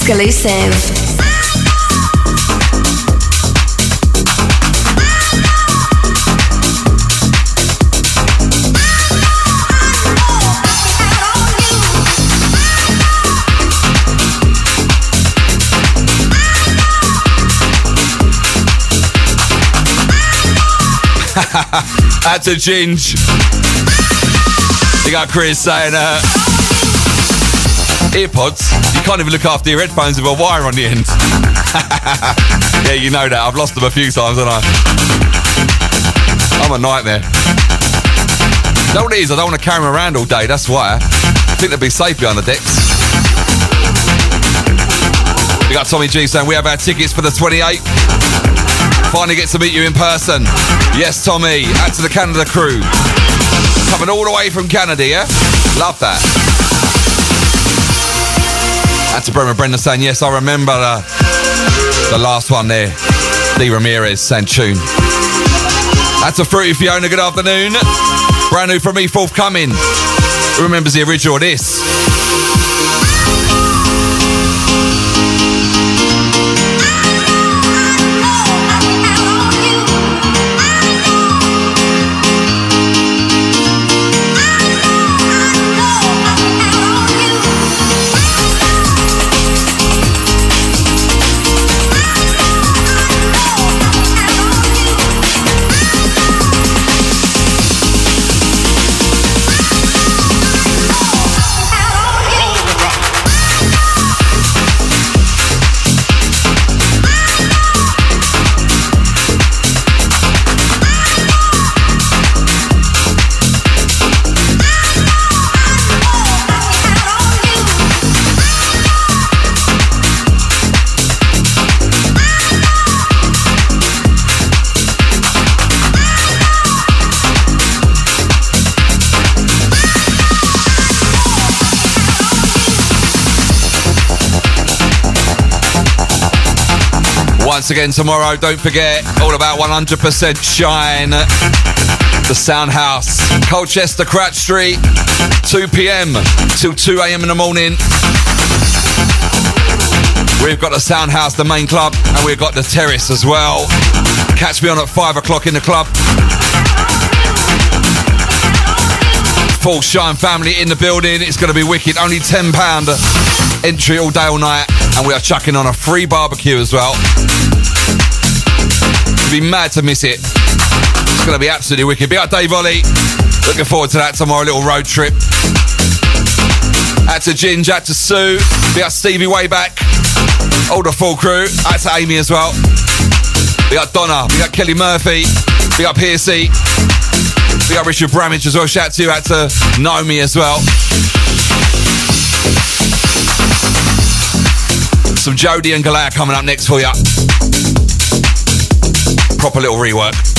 Exclusive. That's a ginge. You got Chris saying, uh, earpods. You can't even look after your headphones with a wire on the end. yeah, you know that. I've lost them a few times, haven't I? I'm a nightmare. Know what it is? I don't want to carry them around all day. That's why. I think they'd be safe behind the decks. We got Tommy G saying we have our tickets for the 28th. Finally get to meet you in person. Yes, Tommy. Out to the Canada crew. Coming all the way from Canada, yeah? Love that. To Bremer Brendan saying, yes, I remember the, last one there. Lee Ramirez saying tune. That's a Fruity Fiona, good afternoon. Brand new from me, forthcoming. Who remembers the original this? Once again tomorrow, don't forget, all about 100% Shine. The Sound House, Colchester, Crouch Street, 2 p.m. till 2 a.m. in the morning. We've got the Sound House, the main club, and we've got the Terrace as well. Catch me on at 5 o'clock in the club. Full Shine family in the building. It's going to be wicked. Only £10 entry all day, all night. And we are chucking on a free barbecue as well. You'd be mad to miss it. It's going to be absolutely wicked. Big up Dave Ollie. Looking forward to that tomorrow, little road trip. Out to Ginge, out to Sue. Big up Stevie way back. All the full crew. Out to Amy as well. Big up Donna. Big up Kelly Murphy. Big up Piercy. Big up Richard Bramage as well. Shout to you out to Naomi as well. Some Jody and Galea coming up next for you. Proper little rework.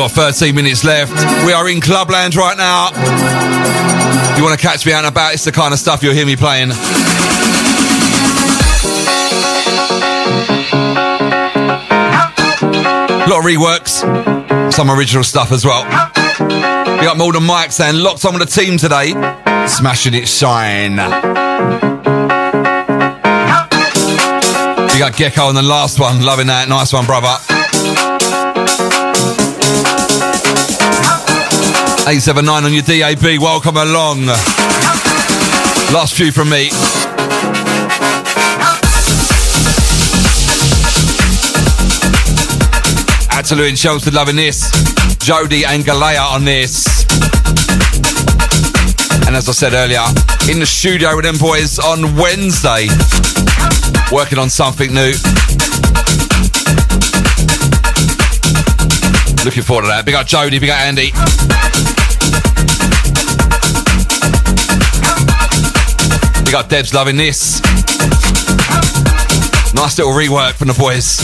Got 13 minutes left. We are in Clubland right now. You want to catch me out and about, it's the kind of stuff you'll hear me playing. A lot of reworks, some original stuff as well. We got Malden Mike saying, locked on with the team today, smashing it shine. We got Gecko on the last one, loving that. Nice one, brother. 879 on your DAB, welcome along. Last few from me. To Lewin Chelmsford loving this. Jody and Galea on this. And as I said earlier, in the studio with them boys on Wednesday, working on something new. Looking forward to that. Big up Jody, big up Andy. Big up Deb's loving this. Nice little rework from the boys.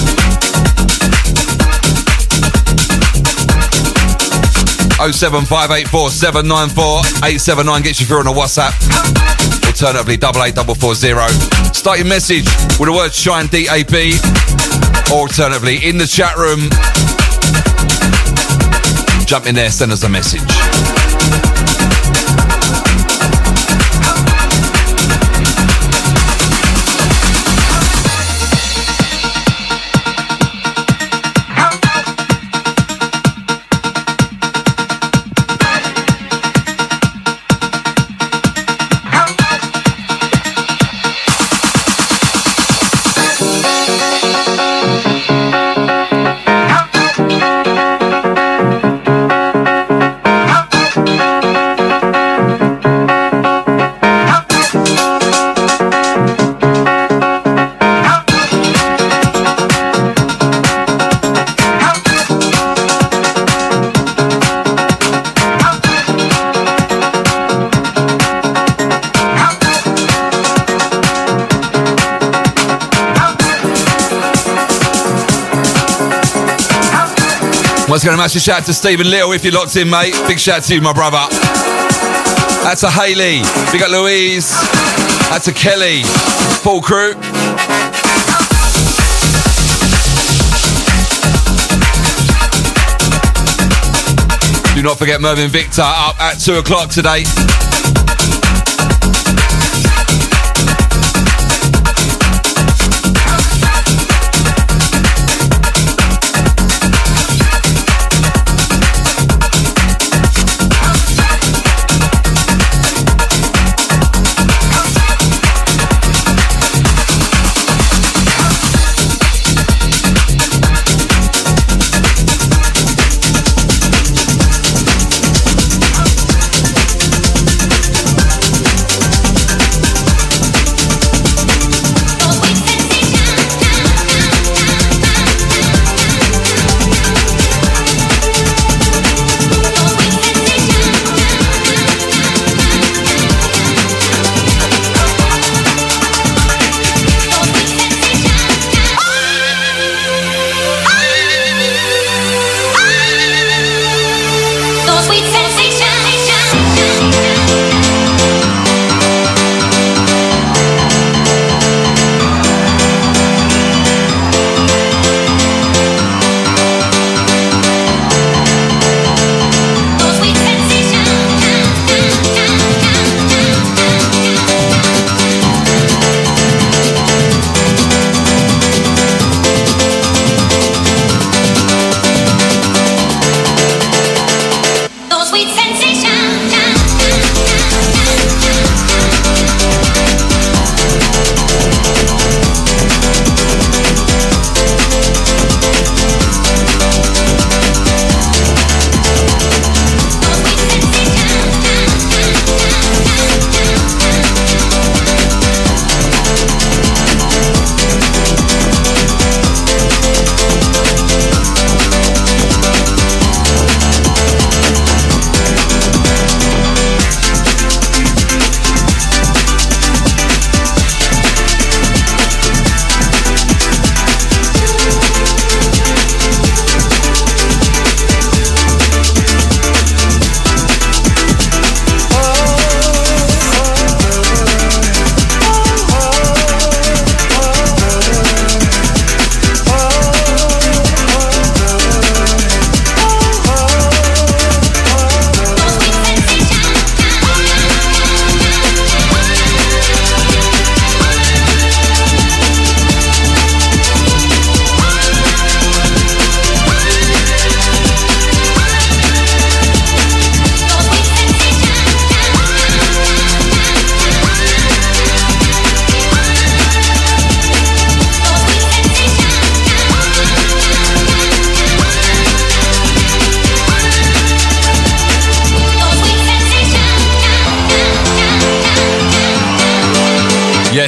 Oh seven five eight four seven nine four eight seven nine gets you through on a WhatsApp. Alternatively, double eight double four zero. Start your message with the word Shine DAB. Alternatively, in the chat room, jump in there, send us a message. Once again, a massive shout out to Stephen Little if you're locked in, mate. Big shout out to you, my brother. That's a Haley. Big up Louise. That's a Kelly. Full crew. Do not forget Mervyn Victor up at 2 o'clock today.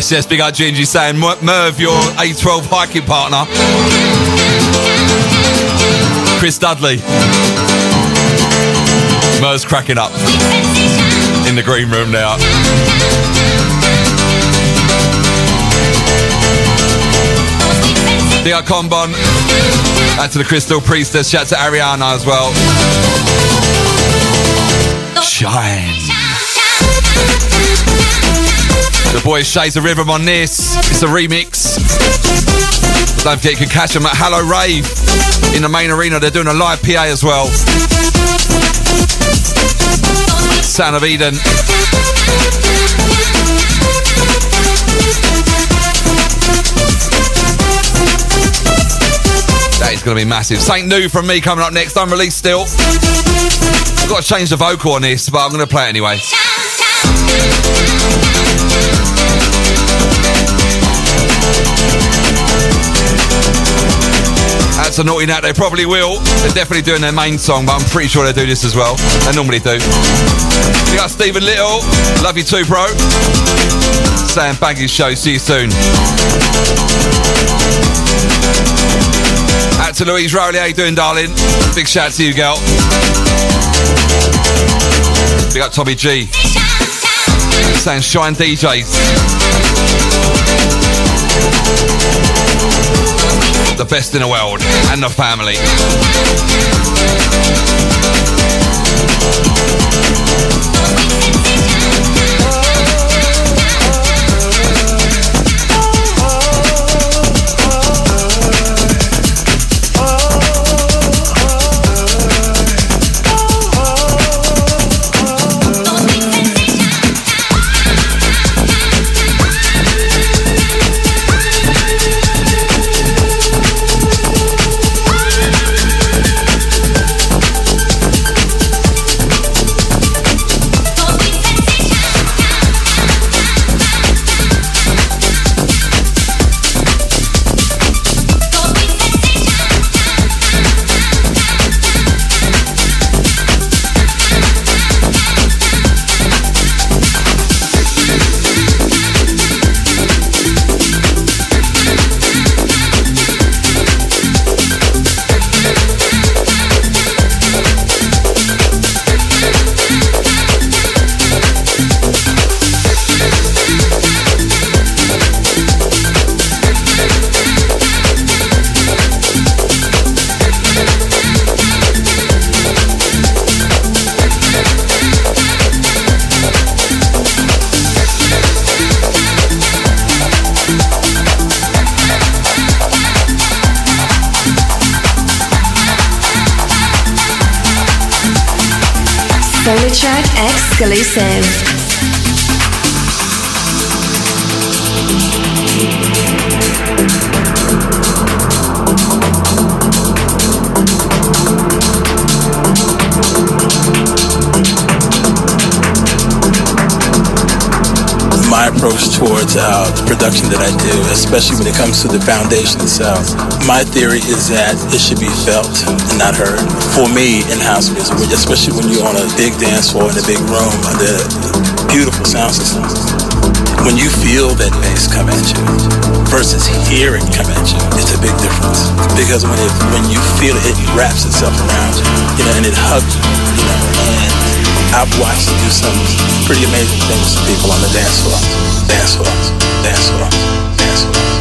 Yes, yes, big up Gingy saying, Merv, your A12 hiking partner. Chris Dudley. Merv's cracking up in the green room now. Big up Combon. Out to the Crystal Priestess. Shout to Ariana as well. Shine. The boys Shades of Rhythm on this. It's a remix. Don't forget you can catch them at Hallow Rave in the main arena. They're doing a live PA as well. Sound of Eden. That is going to be massive. Saint New from me coming up next. Unreleased still. I've got to change the vocal on this, but I'm going to play it anyway. That's a naughty nat. They probably will. They're definitely doing their main song, but I'm pretty sure they do this as well. They normally do. We got Stephen Little. Love you too, bro. Sam Baggy's show. See you soon. Out to Louise Rowley. How you doing, darling? Big shout to you, girl. Big up Tommy G. Saying Shine DJs. The best in the world and the family. Solar exclusive. Uh, production that I do, especially when it comes to the foundation itself. My theory is that it should be felt and not heard. For me, in house music, especially when you're on a big dance floor in a big room, the beautiful sound system. When you feel that bass come at you versus hear it come at you, it's a big difference. Because when it when you feel it, it wraps itself around you, you know, and it hugs you, you know, I've watched it do some pretty amazing things to people on the dance floor. Dance floor. Dance floor. Dance floor.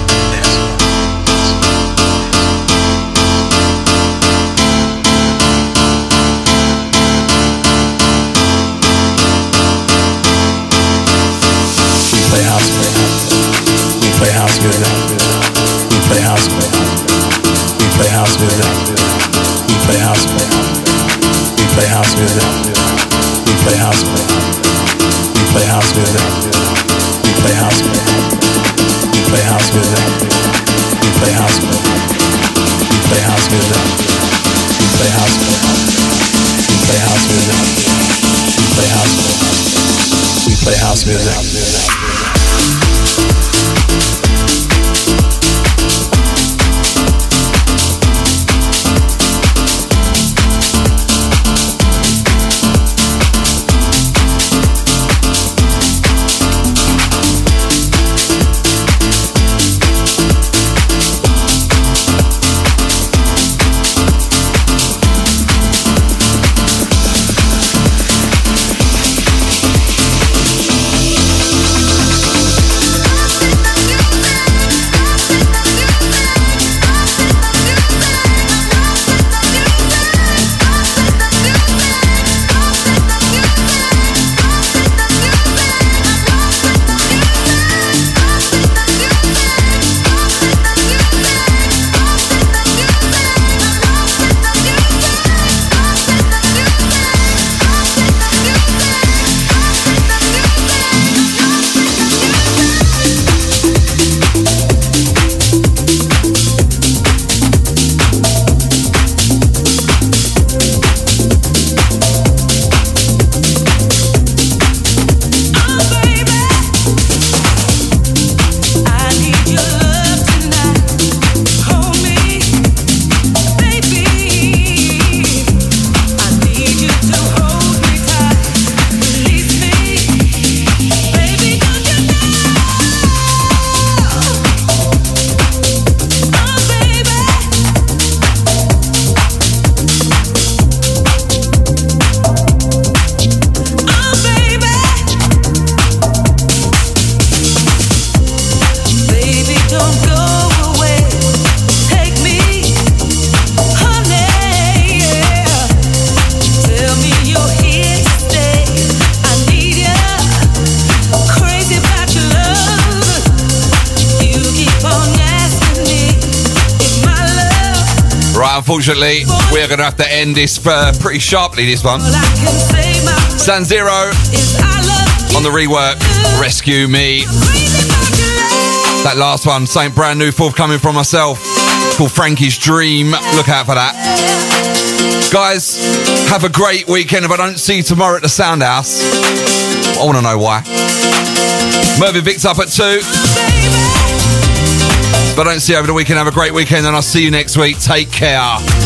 Music. Unfortunately, we are going to have to end this uh, pretty sharply, this one. San Zero on the rework, Rescue Me. That last one, something brand new, forthcoming from myself, called Frankie's Dream. Look out for that. Guys, have a great weekend. If I don't see you tomorrow at the Sound House, I want to know why. Mervyn Vic's up at 2. If I don't see you over the weekend, have a great weekend, and I'll see you next week. Take care.